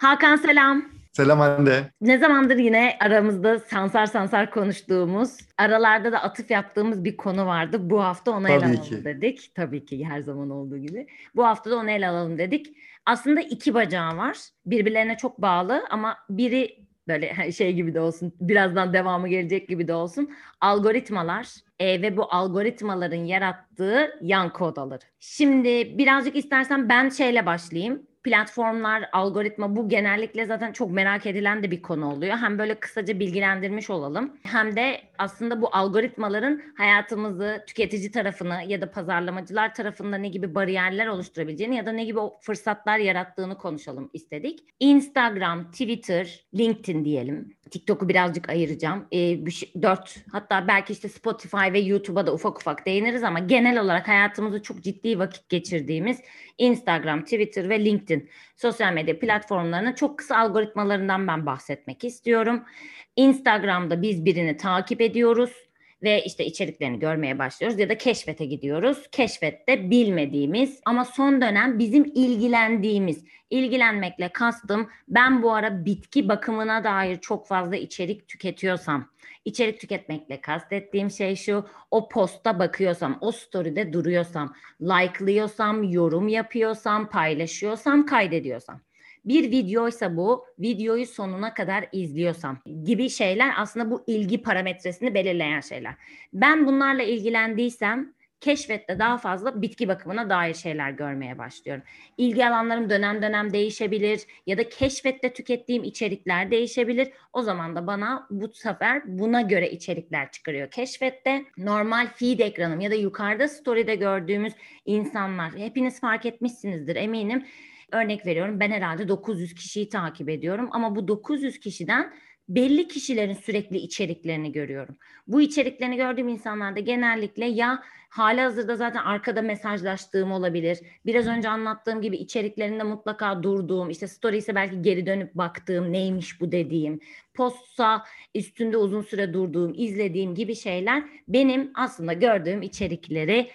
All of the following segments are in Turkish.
Hakan selam. Selam Hande. Ne zamandır yine aramızda sansar sansar konuştuğumuz, aralarda da atıf yaptığımız bir konu vardı. Bu hafta onu ele alalım ki. dedik. Tabii ki her zaman olduğu gibi. Bu hafta da onu ele alalım dedik. Aslında iki bacağı var. Birbirlerine çok bağlı ama biri böyle şey gibi de olsun, birazdan devamı gelecek gibi de olsun. Algoritmalar e, ve bu algoritmaların yarattığı yankı odaları. Şimdi birazcık istersen ben şeyle başlayayım platformlar, algoritma bu genellikle zaten çok merak edilen de bir konu oluyor. Hem böyle kısaca bilgilendirmiş olalım hem de aslında bu algoritmaların hayatımızı tüketici tarafını ya da pazarlamacılar tarafında ne gibi bariyerler oluşturabileceğini ya da ne gibi fırsatlar yarattığını konuşalım istedik. Instagram, Twitter, LinkedIn diyelim. TikTok'u birazcık ayıracağım. E, dört hatta belki işte Spotify ve YouTube'a da ufak ufak değiniriz ama genel olarak hayatımızı çok ciddi vakit geçirdiğimiz Instagram, Twitter ve LinkedIn sosyal medya platformlarının çok kısa algoritmalarından ben bahsetmek istiyorum. Instagram'da biz birini takip ediyoruz ve işte içeriklerini görmeye başlıyoruz ya da keşfete gidiyoruz. Keşfette bilmediğimiz ama son dönem bizim ilgilendiğimiz, ilgilenmekle kastım ben bu ara bitki bakımına dair çok fazla içerik tüketiyorsam, içerik tüketmekle kastettiğim şey şu, o posta bakıyorsam, o story'de duruyorsam, like'lıyorsam, yorum yapıyorsam, paylaşıyorsam, kaydediyorsam bir videoysa bu videoyu sonuna kadar izliyorsam gibi şeyler aslında bu ilgi parametresini belirleyen şeyler. Ben bunlarla ilgilendiysem keşfette daha fazla bitki bakımına dair şeyler görmeye başlıyorum. İlgi alanlarım dönem dönem değişebilir ya da keşfette tükettiğim içerikler değişebilir. O zaman da bana bu sefer buna göre içerikler çıkarıyor. Keşfette normal feed ekranım ya da yukarıda story'de gördüğümüz insanlar hepiniz fark etmişsinizdir eminim Örnek veriyorum ben herhalde 900 kişiyi takip ediyorum ama bu 900 kişiden belli kişilerin sürekli içeriklerini görüyorum. Bu içeriklerini gördüğüm insanlarda genellikle ya hali hazırda zaten arkada mesajlaştığım olabilir. Biraz önce anlattığım gibi içeriklerinde mutlaka durduğum, işte story ise belki geri dönüp baktığım, neymiş bu dediğim, postsa üstünde uzun süre durduğum, izlediğim gibi şeyler benim aslında gördüğüm içerikleri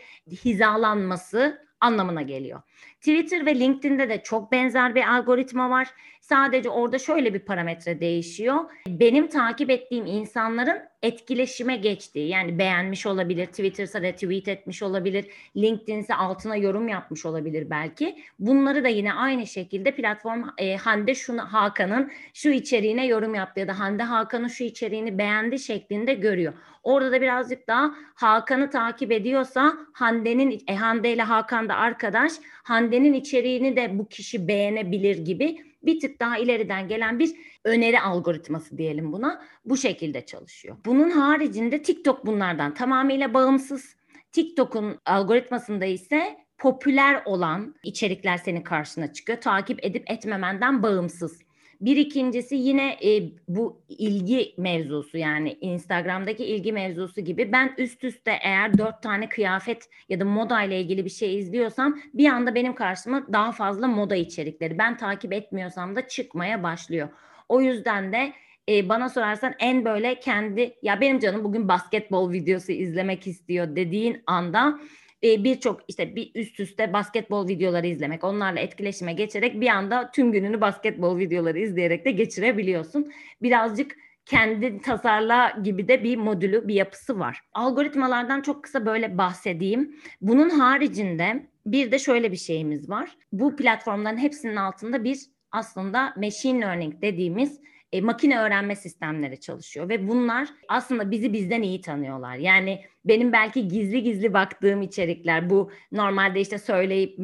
hizalanması anlamına geliyor. Twitter ve LinkedIn'de de çok benzer bir algoritma var. Sadece orada şöyle bir parametre değişiyor. Benim takip ettiğim insanların etkileşime geçtiği yani beğenmiş olabilir, Twitter'sa retweet etmiş olabilir, LinkedIn'se altına yorum yapmış olabilir belki. Bunları da yine aynı şekilde platform e, Hande şunu Hakan'ın şu içeriğine yorum yaptı ya da Hande Hakan'ın şu içeriğini beğendi şeklinde görüyor. Orada da birazcık daha Hakan'ı takip ediyorsa Hande'nin e, Hande ile Hakan da arkadaş Hande'nin içeriğini de bu kişi beğenebilir gibi bir tık daha ileriden gelen bir öneri algoritması diyelim buna. Bu şekilde çalışıyor. Bunun haricinde TikTok bunlardan tamamıyla bağımsız. TikTok'un algoritmasında ise popüler olan içerikler senin karşına çıkıyor. Takip edip etmemenden bağımsız. Bir ikincisi yine e, bu ilgi mevzusu yani Instagram'daki ilgi mevzusu gibi ben üst üste eğer dört tane kıyafet ya da moda ile ilgili bir şey izliyorsam bir anda benim karşıma daha fazla moda içerikleri ben takip etmiyorsam da çıkmaya başlıyor. O yüzden de e, bana sorarsan en böyle kendi ya benim canım bugün basketbol videosu izlemek istiyor dediğin anda e, birçok işte bir üst üste basketbol videoları izlemek, onlarla etkileşime geçerek bir anda tüm gününü basketbol videoları izleyerek de geçirebiliyorsun. Birazcık kendi tasarla gibi de bir modülü, bir yapısı var. Algoritmalardan çok kısa böyle bahsedeyim. Bunun haricinde bir de şöyle bir şeyimiz var. Bu platformların hepsinin altında bir aslında machine learning dediğimiz e, makine öğrenme sistemleri çalışıyor ve bunlar aslında bizi bizden iyi tanıyorlar. Yani benim belki gizli gizli baktığım içerikler bu normalde işte söyleyip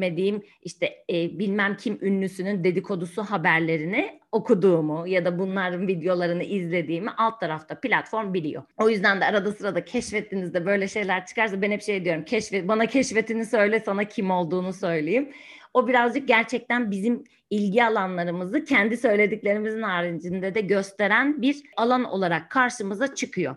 işte e, bilmem kim ünlüsünün dedikodusu haberlerini okuduğumu ya da bunların videolarını izlediğimi alt tarafta platform biliyor. O yüzden de arada sırada keşfettiğinizde böyle şeyler çıkarsa ben hep şey diyorum keşfet bana keşfetini söyle sana kim olduğunu söyleyeyim. O birazcık gerçekten bizim ilgi alanlarımızı kendi söylediklerimizin haricinde de gösteren bir alan olarak karşımıza çıkıyor.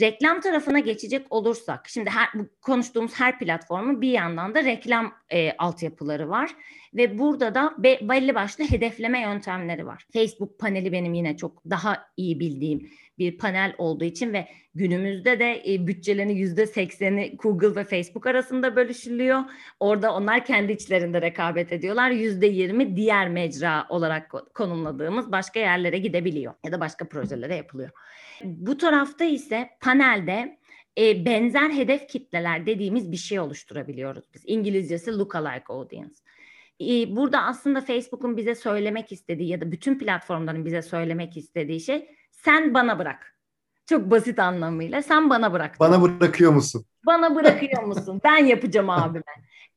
Reklam tarafına geçecek olursak, şimdi her, bu konuştuğumuz her platformun bir yandan da reklam e, altyapıları var. Ve burada da be, belli başlı hedefleme yöntemleri var. Facebook paneli benim yine çok daha iyi bildiğim bir panel olduğu için ve günümüzde de e, bütçelerin yüzde sekseni Google ve Facebook arasında bölüşülüyor. Orada onlar kendi içlerinde rekabet ediyorlar. Yüzde yirmi diğer mecra olarak konumladığımız başka yerlere gidebiliyor ya da başka projelere yapılıyor. Bu tarafta ise panelde e, benzer hedef kitleler dediğimiz bir şey oluşturabiliyoruz biz. İngilizcesi lookalike audience. Burada aslında Facebook'un bize söylemek istediği ya da bütün platformların bize söylemek istediği şey sen bana bırak. Çok basit anlamıyla sen bana bırak. Bana bırakıyor musun? Bana bırakıyor musun? ben yapacağım abime.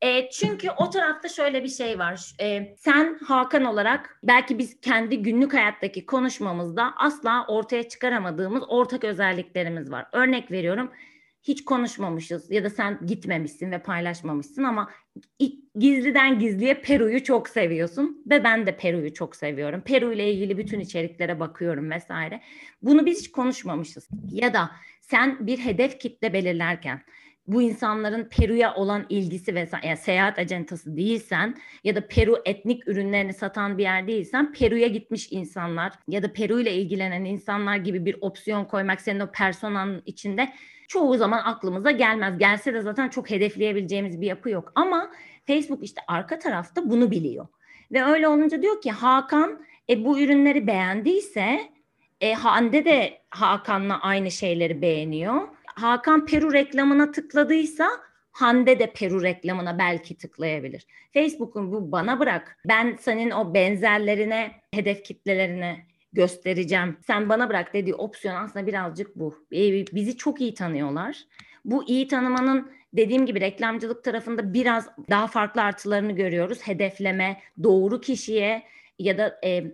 E, çünkü o tarafta şöyle bir şey var. E, sen Hakan olarak belki biz kendi günlük hayattaki konuşmamızda asla ortaya çıkaramadığımız ortak özelliklerimiz var. Örnek veriyorum hiç konuşmamışız ya da sen gitmemişsin ve paylaşmamışsın ama gizliden gizliye Peru'yu çok seviyorsun ve ben de Peru'yu çok seviyorum. Peru ile ilgili bütün içeriklere bakıyorum vesaire. Bunu biz hiç konuşmamışız. Ya da sen bir hedef kitle belirlerken bu insanların Peru'ya olan ilgisi ve yani seyahat acentası değilsen ya da Peru etnik ürünlerini satan bir yer değilsen Peru'ya gitmiş insanlar ya da Peru ile ilgilenen insanlar gibi bir opsiyon koymak senin o personanın içinde çoğu zaman aklımıza gelmez. Gelse de zaten çok hedefleyebileceğimiz bir yapı yok. Ama Facebook işte arka tarafta bunu biliyor. Ve öyle olunca diyor ki Hakan e, bu ürünleri beğendiyse e, Hande de Hakan'la aynı şeyleri beğeniyor. Hakan Peru reklamına tıkladıysa Hande de Peru reklamına belki tıklayabilir. Facebook'un bu bana bırak. Ben senin o benzerlerine, hedef kitlelerine göstereceğim. Sen bana bırak dediği opsiyon aslında birazcık bu. Ee, bizi çok iyi tanıyorlar. Bu iyi tanımanın dediğim gibi reklamcılık tarafında biraz daha farklı artılarını görüyoruz. Hedefleme, doğru kişiye ya da e,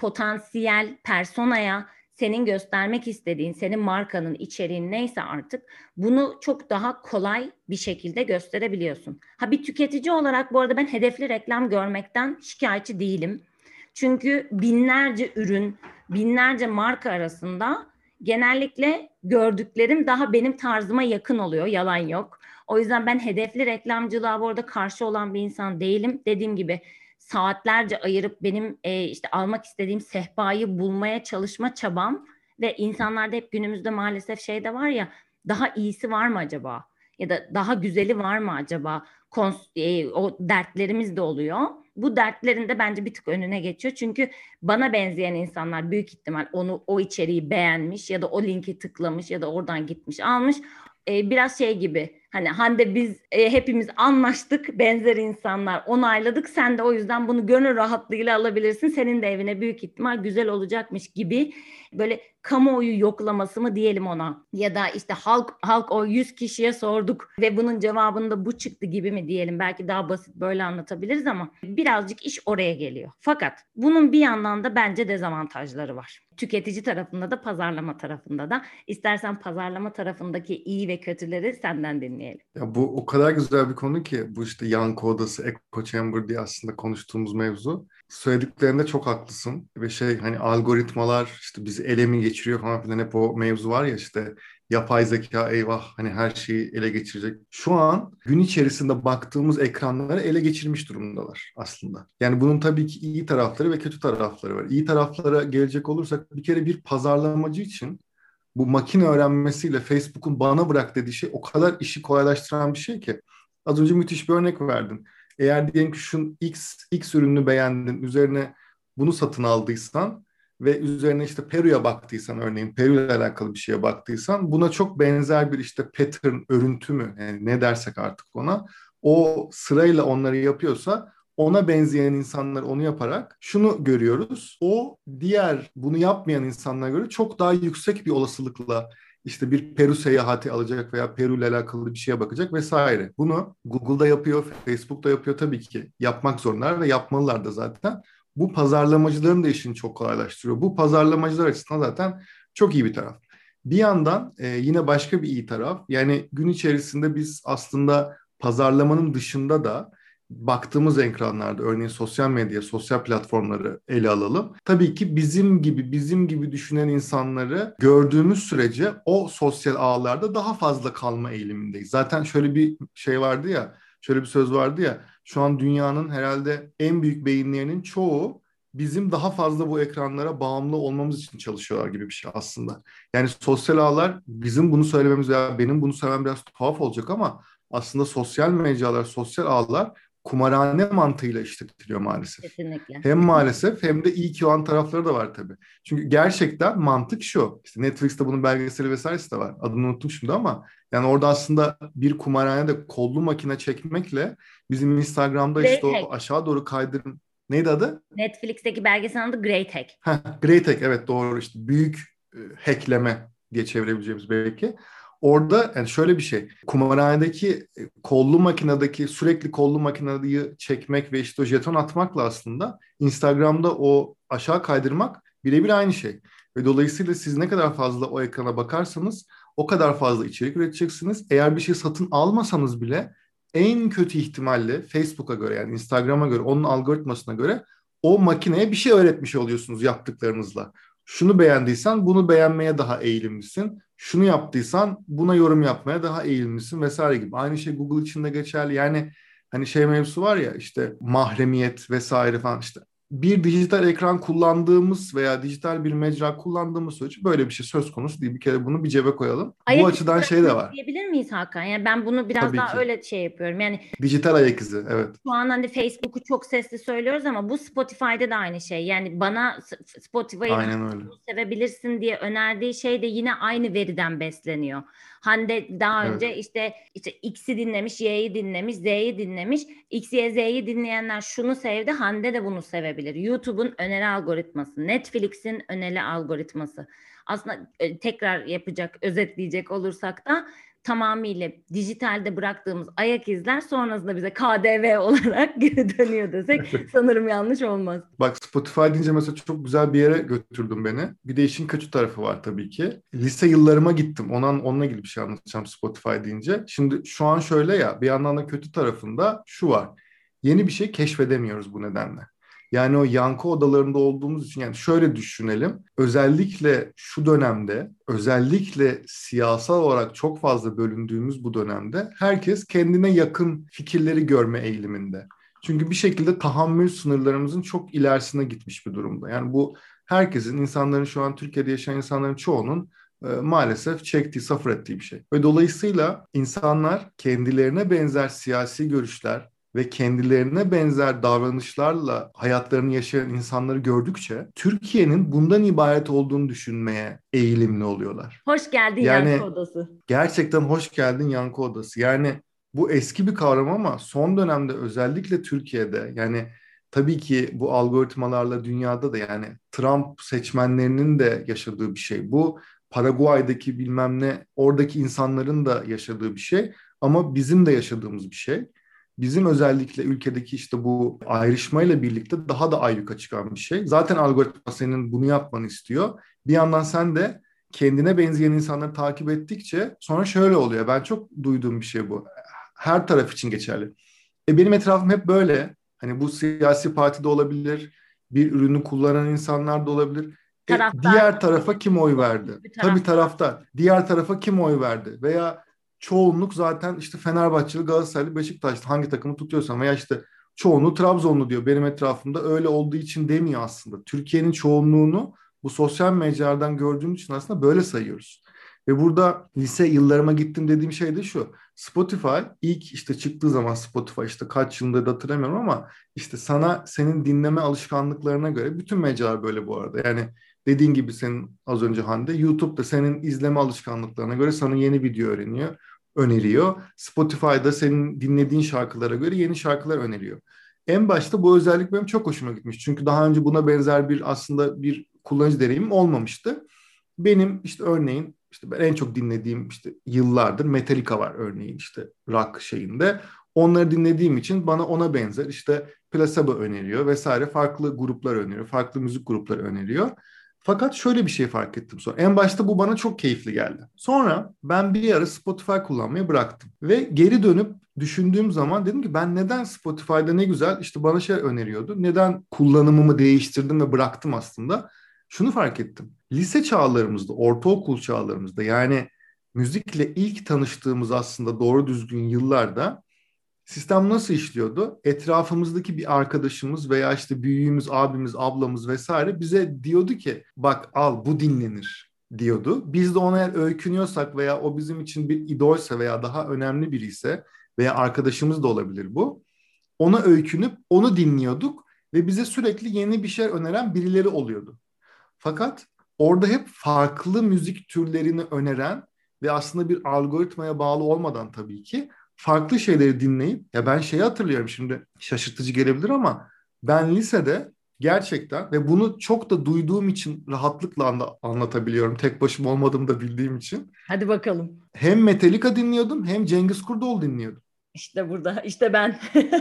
potansiyel personaya senin göstermek istediğin, senin markanın içeriğin neyse artık bunu çok daha kolay bir şekilde gösterebiliyorsun. Ha bir tüketici olarak bu arada ben hedefli reklam görmekten şikayetçi değilim. Çünkü binlerce ürün, binlerce marka arasında genellikle gördüklerim daha benim tarzıma yakın oluyor. Yalan yok. O yüzden ben hedefli reklamcılığa bu arada karşı olan bir insan değilim. Dediğim gibi saatlerce ayırıp benim e, işte almak istediğim sehpayı bulmaya çalışma çabam ve insanlarda hep günümüzde maalesef şey de var ya daha iyisi var mı acaba? Ya da daha güzeli var mı acaba? Kons- e, o dertlerimiz de oluyor bu dertlerin de bence bir tık önüne geçiyor. Çünkü bana benzeyen insanlar büyük ihtimal onu o içeriği beğenmiş ya da o linki tıklamış ya da oradan gitmiş almış. Ee, biraz şey gibi hani Hande biz e, hepimiz anlaştık benzer insanlar onayladık sen de o yüzden bunu gönül rahatlığıyla alabilirsin senin de evine büyük ihtimal güzel olacakmış gibi böyle kamuoyu yoklaması mı diyelim ona ya da işte halk halk o 100 kişiye sorduk ve bunun cevabında bu çıktı gibi mi diyelim belki daha basit böyle anlatabiliriz ama birazcık iş oraya geliyor. Fakat bunun bir yandan da bence dezavantajları var. Tüketici tarafında da pazarlama tarafında da istersen pazarlama tarafındaki iyi ve kötüleri senden dinleyelim. Ya bu o kadar güzel bir konu ki bu işte yankı odası, echo chamber diye aslında konuştuğumuz mevzu söylediklerinde çok haklısın ve şey hani algoritmalar işte bizi ele mi geçiriyor falan filan hep o mevzu var ya işte yapay zeka eyvah hani her şeyi ele geçirecek. Şu an gün içerisinde baktığımız ekranları ele geçirmiş durumdalar aslında. Yani bunun tabii ki iyi tarafları ve kötü tarafları var. İyi taraflara gelecek olursak bir kere bir pazarlamacı için bu makine öğrenmesiyle Facebook'un bana bırak dediği şey o kadar işi kolaylaştıran bir şey ki. Az önce müthiş bir örnek verdin. Eğer diyelim ki şun X, X ürünü beğendin, üzerine bunu satın aldıysan ve üzerine işte Peru'ya baktıysan örneğin Peru ile alakalı bir şeye baktıysan buna çok benzer bir işte pattern, örüntü mü yani ne dersek artık ona o sırayla onları yapıyorsa ona benzeyen insanlar onu yaparak şunu görüyoruz. O diğer bunu yapmayan insanlara göre çok daha yüksek bir olasılıkla işte bir Peru seyahati alacak veya Peru ile alakalı bir şeye bakacak vesaire. Bunu Google'da yapıyor, Facebook'ta yapıyor tabii ki. Yapmak zorundalar ve yapmalılar da zaten. Bu pazarlamacıların da işini çok kolaylaştırıyor. Bu pazarlamacılar açısından zaten çok iyi bir taraf. Bir yandan e, yine başka bir iyi taraf. Yani gün içerisinde biz aslında pazarlamanın dışında da baktığımız ekranlarda örneğin sosyal medya, sosyal platformları ele alalım. Tabii ki bizim gibi bizim gibi düşünen insanları gördüğümüz sürece o sosyal ağlarda daha fazla kalma eğilimindeyiz. Zaten şöyle bir şey vardı ya, şöyle bir söz vardı ya. şu an dünyanın herhalde en büyük beyinlerinin çoğu bizim daha fazla bu ekranlara bağımlı olmamız için çalışıyorlar gibi bir şey aslında. Yani sosyal ağlar bizim bunu söylememiz veya benim bunu söylemem biraz tuhaf olacak ama aslında sosyal mecralar, sosyal ağlar kumarhane mantığıyla işletiliyor maalesef. Kesinlikle. Hem maalesef hem de iyi ki olan tarafları da var tabii. Çünkü gerçekten mantık şu. İşte Netflix'te bunun belgeseli vesairesi de var. Adını unuttum şimdi ama yani orada aslında bir kumarhanede kollu makine çekmekle bizim Instagram'da Great işte hack. o aşağı doğru kaydırın. Neydi adı? Netflix'teki belgeselin adı Great Hack. Heh, Great Hack evet doğru işte büyük e, hackleme diye çevirebileceğimiz belki. Orada yani şöyle bir şey. Kumarhanedeki e, kollu makinedeki sürekli kollu makineyi çekmek ve işte o jeton atmakla aslında Instagram'da o aşağı kaydırmak birebir aynı şey. Ve dolayısıyla siz ne kadar fazla o ekrana bakarsanız o kadar fazla içerik üreteceksiniz. Eğer bir şey satın almasanız bile en kötü ihtimalle Facebook'a göre yani Instagram'a göre onun algoritmasına göre o makineye bir şey öğretmiş oluyorsunuz yaptıklarınızla. Şunu beğendiysen bunu beğenmeye daha eğilimlisin. Şunu yaptıysan buna yorum yapmaya daha eğilimlisin vesaire gibi. Aynı şey Google için de geçerli. Yani hani şey mevzusu var ya işte mahremiyet vesaire falan işte bir dijital ekran kullandığımız veya dijital bir mecra kullandığımız sürece böyle bir şey söz konusu değil. Bir kere bunu bir cebe koyalım. Ayak Bu açıdan şey de var. Diyebilir miyiz Hakan? Yani ben bunu biraz Tabii daha ki. öyle şey yapıyorum. Yani Dijital ayak izi evet. şu an hani Facebook'u çok sesli söylüyoruz ama bu Spotify'da da aynı şey. Yani bana Spotify'ı sevebilirsin diye önerdiği şey de yine aynı veriden besleniyor. Hande daha Evet. önce işte işte X'i dinlemiş, Y'yi dinlemiş, Z'yi dinlemiş. X, Y, Z'yi dinleyenler şunu sevdi, Hande de bunu sevebilir. YouTube'un öneri algoritması, Netflix'in öneri algoritması. Aslında e, tekrar yapacak, özetleyecek olursak da tamamıyla dijitalde bıraktığımız ayak izler sonrasında bize KDV olarak geri dönüyor desek sanırım yanlış olmaz. Bak Spotify deyince mesela çok güzel bir yere götürdün beni. Bir de işin kötü tarafı var tabii ki. Lise yıllarıma gittim. Ondan, onunla ilgili bir şey anlatacağım Spotify deyince. Şimdi şu an şöyle ya bir yandan da kötü tarafında şu var. Yeni bir şey keşfedemiyoruz bu nedenle. Yani o yankı odalarında olduğumuz için yani şöyle düşünelim. Özellikle şu dönemde, özellikle siyasal olarak çok fazla bölündüğümüz bu dönemde herkes kendine yakın fikirleri görme eğiliminde. Çünkü bir şekilde tahammül sınırlarımızın çok ilerisine gitmiş bir durumda. Yani bu herkesin, insanların şu an Türkiye'de yaşayan insanların çoğunun e, maalesef çektiği, safır ettiği bir şey. Ve dolayısıyla insanlar kendilerine benzer siyasi görüşler ve kendilerine benzer davranışlarla hayatlarını yaşayan insanları gördükçe Türkiye'nin bundan ibaret olduğunu düşünmeye eğilimli oluyorlar. Hoş geldin Yani- yankı odası. Gerçekten hoş geldin yankı odası. Yani bu eski bir kavram ama son dönemde özellikle Türkiye'de yani tabii ki bu algoritmalarla dünyada da yani Trump seçmenlerinin de yaşadığı bir şey. Bu Paraguay'daki bilmem ne oradaki insanların da yaşadığı bir şey ama bizim de yaşadığımız bir şey. Bizim özellikle ülkedeki işte bu ayrışmayla birlikte daha da ayyuka çıkan bir şey. Zaten algoritma senin bunu yapmanı istiyor. Bir yandan sen de kendine benzeyen insanları takip ettikçe sonra şöyle oluyor. Ben çok duyduğum bir şey bu. Her taraf için geçerli. E benim etrafım hep böyle. Hani bu siyasi partide olabilir, bir ürünü kullanan insanlar da olabilir. E, Taraftar. diğer tarafa kim oy verdi? Bir Tabii taraftar. Diğer tarafa kim oy verdi? Veya çoğunluk zaten işte Fenerbahçeli, Galatasaraylı, Beşiktaşlı hangi takımı tutuyorsan veya işte çoğunluğu Trabzonlu diyor. Benim etrafımda öyle olduğu için demiyor aslında. Türkiye'nin çoğunluğunu bu sosyal mecralardan gördüğümüz için aslında böyle sayıyoruz. Ve burada lise yıllarıma gittim dediğim şey de şu. Spotify ilk işte çıktığı zaman Spotify işte kaç yılında da hatırlamıyorum ama işte sana senin dinleme alışkanlıklarına göre bütün mecralar böyle bu arada. Yani dediğin gibi senin az önce Hande YouTube'da senin izleme alışkanlıklarına göre sana yeni video öğreniyor, öneriyor. Spotify'da senin dinlediğin şarkılara göre yeni şarkılar öneriyor. En başta bu özellik benim çok hoşuma gitmiş. Çünkü daha önce buna benzer bir aslında bir kullanıcı deneyimim olmamıştı. Benim işte örneğin işte ben en çok dinlediğim işte yıllardır Metallica var örneğin işte rock şeyinde. Onları dinlediğim için bana ona benzer işte Placebo öneriyor vesaire farklı gruplar öneriyor. Farklı müzik grupları öneriyor. Fakat şöyle bir şey fark ettim sonra. En başta bu bana çok keyifli geldi. Sonra ben bir ara Spotify kullanmayı bıraktım. Ve geri dönüp düşündüğüm zaman dedim ki ben neden Spotify'da ne güzel işte bana şey öneriyordu. Neden kullanımımı değiştirdim ve bıraktım aslında. Şunu fark ettim. Lise çağlarımızda, ortaokul çağlarımızda yani müzikle ilk tanıştığımız aslında doğru düzgün yıllarda Sistem nasıl işliyordu? Etrafımızdaki bir arkadaşımız veya işte büyüğümüz, abimiz, ablamız vesaire bize diyordu ki bak al bu dinlenir diyordu. Biz de ona eğer öykünüyorsak veya o bizim için bir idolse veya daha önemli biri ise veya arkadaşımız da olabilir bu. Ona öykünüp onu dinliyorduk ve bize sürekli yeni bir şey öneren birileri oluyordu. Fakat orada hep farklı müzik türlerini öneren ve aslında bir algoritmaya bağlı olmadan tabii ki farklı şeyleri dinleyip ya ben şeyi hatırlıyorum şimdi şaşırtıcı gelebilir ama ben lisede gerçekten ve bunu çok da duyduğum için rahatlıkla anla, anlatabiliyorum. Tek başıma olmadığımı da bildiğim için. Hadi bakalım. Hem Metallica dinliyordum hem Cengiz Kurdoğlu dinliyordum. İşte burada, işte ben.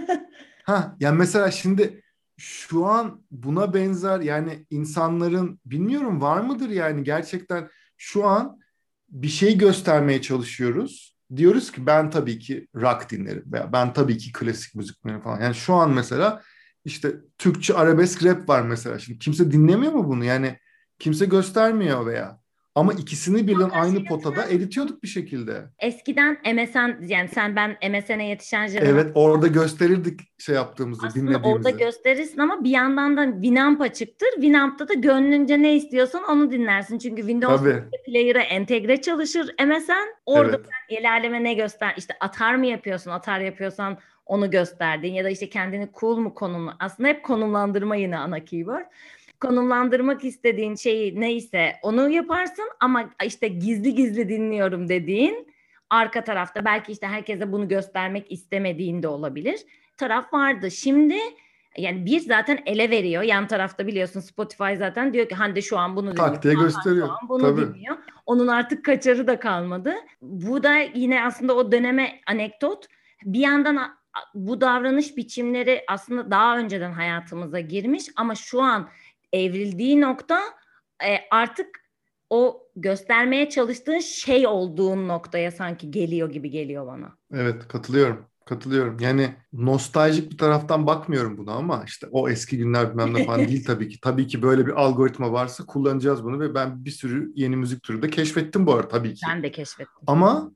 ha, yani mesela şimdi şu an buna benzer yani insanların bilmiyorum var mıdır yani gerçekten şu an bir şey göstermeye çalışıyoruz. Diyoruz ki ben tabii ki rock dinlerim veya ben tabii ki klasik müzik dinlerim falan. Yani şu an mesela işte Türkçe arabesk rap var mesela. Şimdi kimse dinlemiyor mu bunu? Yani kimse göstermiyor veya ama ikisini birden aynı potada eritiyorduk bir şekilde. Eskiden MSN yani sen ben MSN'e yetişen jenerasyon. Evet orada gösterirdik şey yaptığımızı, Aslında dinlediğimizi. orada gösterirsin ama bir yandan da Winamp'a çıktır. Winamp'ta da gönlünce ne istiyorsan onu dinlersin. Çünkü Windows Tabii. Player'a entegre çalışır MSN. Orada Evet. sen ilerleme ne göster? İşte atar mı yapıyorsun? Atar yapıyorsan onu gösterdin ya da işte kendini cool mu konumla aslında hep konumlandırma yine ana keyword konumlandırmak istediğin şeyi neyse onu yaparsın ama işte gizli gizli dinliyorum dediğin arka tarafta belki işte herkese bunu göstermek istemediğin de olabilir taraf vardı. Şimdi yani bir zaten ele veriyor. Yan tarafta biliyorsun Spotify zaten diyor ki Hande şu an bunu dinliyor. Tak diye gösteriyor. Şu an bunu Tabii. dinliyor. Onun artık kaçarı da kalmadı. Bu da yine aslında o döneme anekdot. Bir yandan bu davranış biçimleri aslında daha önceden hayatımıza girmiş ama şu an evrildiği nokta e, artık o göstermeye çalıştığın şey olduğun noktaya sanki geliyor gibi geliyor bana. Evet katılıyorum. Katılıyorum. Yani nostaljik bir taraftan bakmıyorum buna ama işte o eski günler bilmem ne falan değil tabii ki. Tabii ki böyle bir algoritma varsa kullanacağız bunu ve ben bir sürü yeni müzik türü de keşfettim bu arada tabii ki. Ben de keşfettim. Ama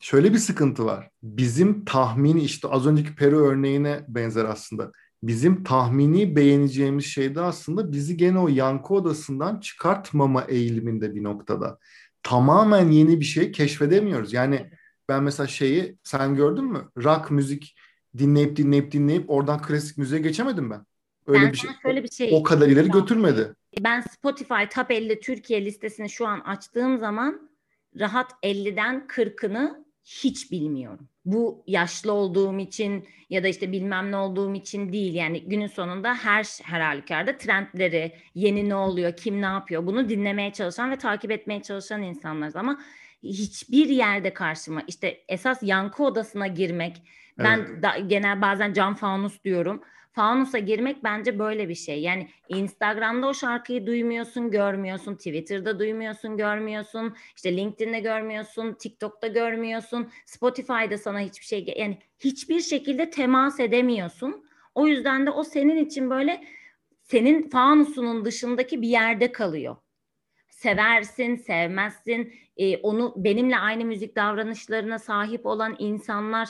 şöyle bir sıkıntı var. Bizim tahmini işte az önceki Peru örneğine benzer aslında. Bizim tahmini beğeneceğimiz şey de aslında bizi gene o yankı odasından çıkartmama eğiliminde bir noktada. Tamamen yeni bir şey keşfedemiyoruz. Yani ben mesela şeyi sen gördün mü? Rock müzik dinleyip dinleyip dinleyip oradan klasik müziğe geçemedim ben. Öyle Ben bir şey. şöyle bir şey O kadar ileri götürmedi. Ben Spotify Top 50 Türkiye listesini şu an açtığım zaman rahat 50'den 40'ını hiç bilmiyorum. Bu yaşlı olduğum için ya da işte bilmem ne olduğum için değil. Yani günün sonunda her her halükarda trendleri, yeni ne oluyor, kim ne yapıyor bunu dinlemeye çalışan ve takip etmeye çalışan insanlarız ama hiçbir yerde karşıma işte esas yankı odasına girmek ben Evet. da, genel bazen cam fanus diyorum. Fanusa girmek bence böyle bir şey. Yani Instagram'da o şarkıyı duymuyorsun, görmüyorsun. Twitter'da duymuyorsun, görmüyorsun. İşte LinkedIn'de görmüyorsun, TikTok'ta görmüyorsun. Spotify'da sana hiçbir şey yani hiçbir şekilde temas edemiyorsun. O yüzden de o senin için böyle senin fanusunun dışındaki bir yerde kalıyor. Seversin, sevmezsin. Ee, onu benimle aynı müzik davranışlarına sahip olan insanlar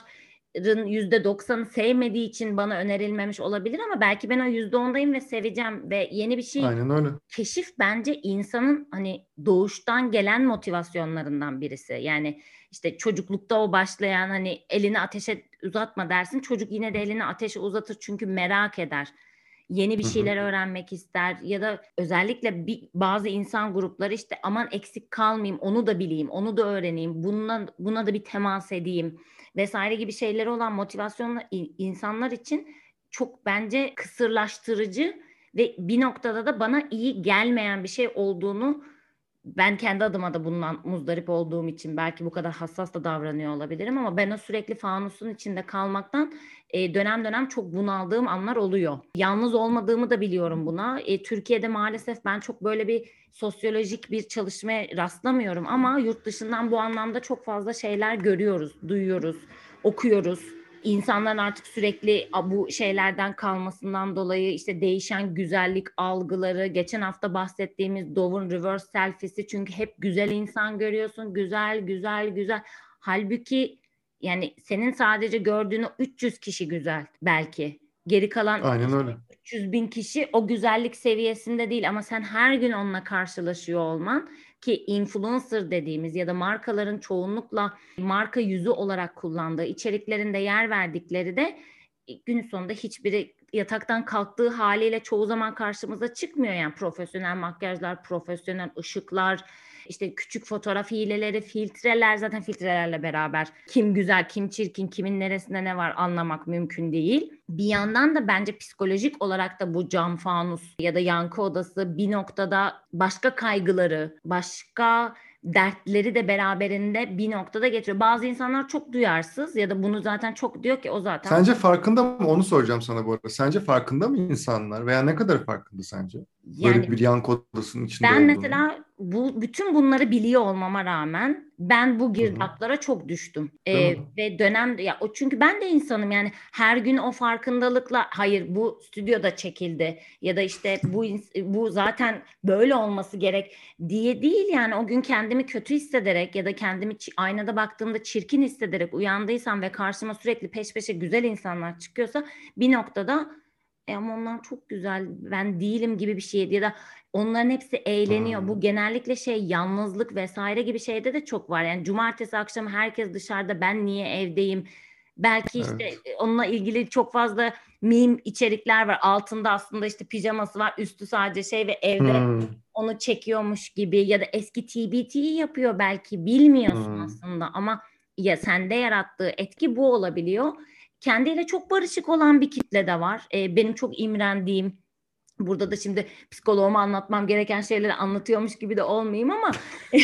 yüzde doksanı sevmediği için bana önerilmemiş olabilir ama belki ben o yüzde ondayım ve seveceğim ve yeni bir şey Aynen öyle. keşif bence insanın hani doğuştan gelen motivasyonlarından birisi. Yani işte çocuklukta o başlayan hani elini ateşe uzatma dersin çocuk yine de elini ateşe uzatır çünkü merak eder. Yeni bir şeyler öğrenmek ister ya da özellikle bir, bazı insan grupları işte aman eksik kalmayayım onu da bileyim onu da öğreneyim buna, buna da bir temas edeyim vesaire gibi şeyleri olan motivasyonlu insanlar için çok bence kısırlaştırıcı ve bir noktada da bana iyi gelmeyen bir şey olduğunu ben kendi adıma da bundan muzdarip olduğum için belki bu kadar hassas da davranıyor olabilirim ama ben o sürekli fanusun içinde kalmaktan e, dönem dönem çok bunaldığım anlar oluyor. Yalnız olmadığımı da biliyorum buna. E, Türkiye'de maalesef ben çok böyle bir sosyolojik bir çalışmaya rastlamıyorum ama yurt dışından bu anlamda çok fazla şeyler görüyoruz, duyuyoruz, okuyoruz. İnsanların artık sürekli bu şeylerden kalmasından dolayı işte değişen güzellik algıları, geçen hafta bahsettiğimiz Dove'un reverse selfiesi çünkü hep güzel insan görüyorsun, güzel, güzel, güzel. Halbuki Yani senin sadece gördüğün o 300 kişi güzel belki. Geri kalan Aynen öyle. 300 bin kişi o güzellik seviyesinde değil ama sen her gün onunla karşılaşıyor olman ki influencer dediğimiz ya da markaların çoğunlukla marka yüzü olarak kullandığı içeriklerinde yer verdikleri de gün sonunda hiçbiri yataktan kalktığı haliyle çoğu zaman karşımıza çıkmıyor yani profesyonel makyajlar, profesyonel ışıklar, işte küçük fotoğraf hileleri, filtreler zaten filtrelerle beraber kim güzel, kim çirkin, kimin neresinde ne var anlamak mümkün değil. Bir yandan da bence psikolojik olarak da bu cam fanus ya da yankı odası bir noktada başka kaygıları, başka dertleri de beraberinde bir noktada getiriyor. Bazı insanlar çok duyarsız ya da bunu zaten çok diyor ki o zaten. Sence farkında mı? Onu soracağım sana bu arada. Sence farkında mı insanlar veya ne kadar farkında sence? Yani, Böyle bir yan odasının içinde Ben olduğunu. mesela bu bütün bunları biliyor olmama rağmen ben bu girdaplara Hı-hı. çok düştüm. Ee, ve dönem ya o çünkü ben de insanım yani her gün o farkındalıkla hayır bu stüdyoda çekildi ya da işte bu bu zaten böyle olması gerek diye değil yani o gün kendimi kötü hissederek ya da kendimi aynada baktığımda çirkin hissederek uyandıysam ve karşıma sürekli peş peşe güzel insanlar çıkıyorsa bir noktada e ama onlar çok güzel ben değilim gibi bir şey ya da onların hepsi eğleniyor. Hmm. Bu genellikle şey yalnızlık vesaire gibi şeyde de çok var. Yani cumartesi akşamı herkes dışarıda ben niye evdeyim? Belki işte evet. onunla ilgili çok fazla meme içerikler var. Altında aslında işte pijaması var, üstü sadece şey ve evde hmm. onu çekiyormuş gibi ya da eski TBT yapıyor belki bilmiyorsun hmm. aslında ama ya sende yarattığı etki bu olabiliyor kendiyle çok barışık olan bir kitle de var. E, benim çok imrendiğim burada da şimdi psikoloğuma anlatmam gereken şeyleri anlatıyormuş gibi de olmayayım ama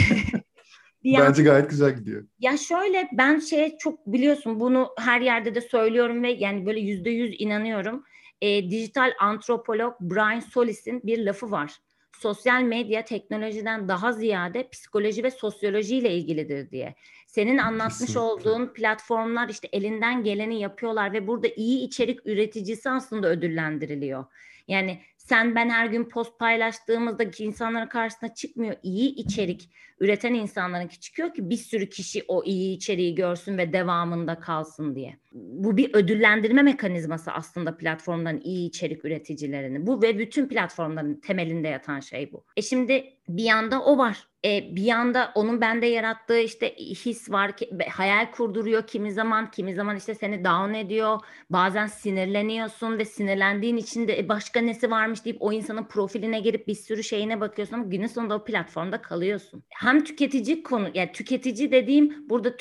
Bence gayet güzel gidiyor. Ya şöyle ben şey çok biliyorsun bunu her yerde de söylüyorum ve yani böyle yüzde yüz inanıyorum. E, dijital antropolog Brian Solis'in bir lafı var. Sosyal medya teknolojiden daha ziyade psikoloji ve sosyoloji ile ilgilidir diye. Senin anlatmış Kesinlikle. olduğun platformlar işte elinden geleni yapıyorlar ve burada iyi içerik üreticisi aslında ödüllendiriliyor. Yani sen ben her gün post paylaştığımızda ki insanların karşısına çıkmıyor. İyi içerik üreten insanların ki çıkıyor ki bir sürü kişi o iyi içeriği görsün ve devamında kalsın diye. Bu bir ödüllendirme mekanizması aslında platformdan iyi içerik üreticilerini. Bu ve bütün platformların temelinde yatan şey bu. E şimdi bir yanda o var. E, bir yanda onun bende yarattığı işte his var ki hayal kurduruyor kimi zaman kimi zaman işte seni down ediyor bazen sinirleniyorsun ve sinirlendiğin için de e, başka nesi varmış deyip o insanın profiline girip bir sürü şeyine bakıyorsun ama günün sonunda o platformda kalıyorsun. Hem tüketici konu yani tüketici dediğim burada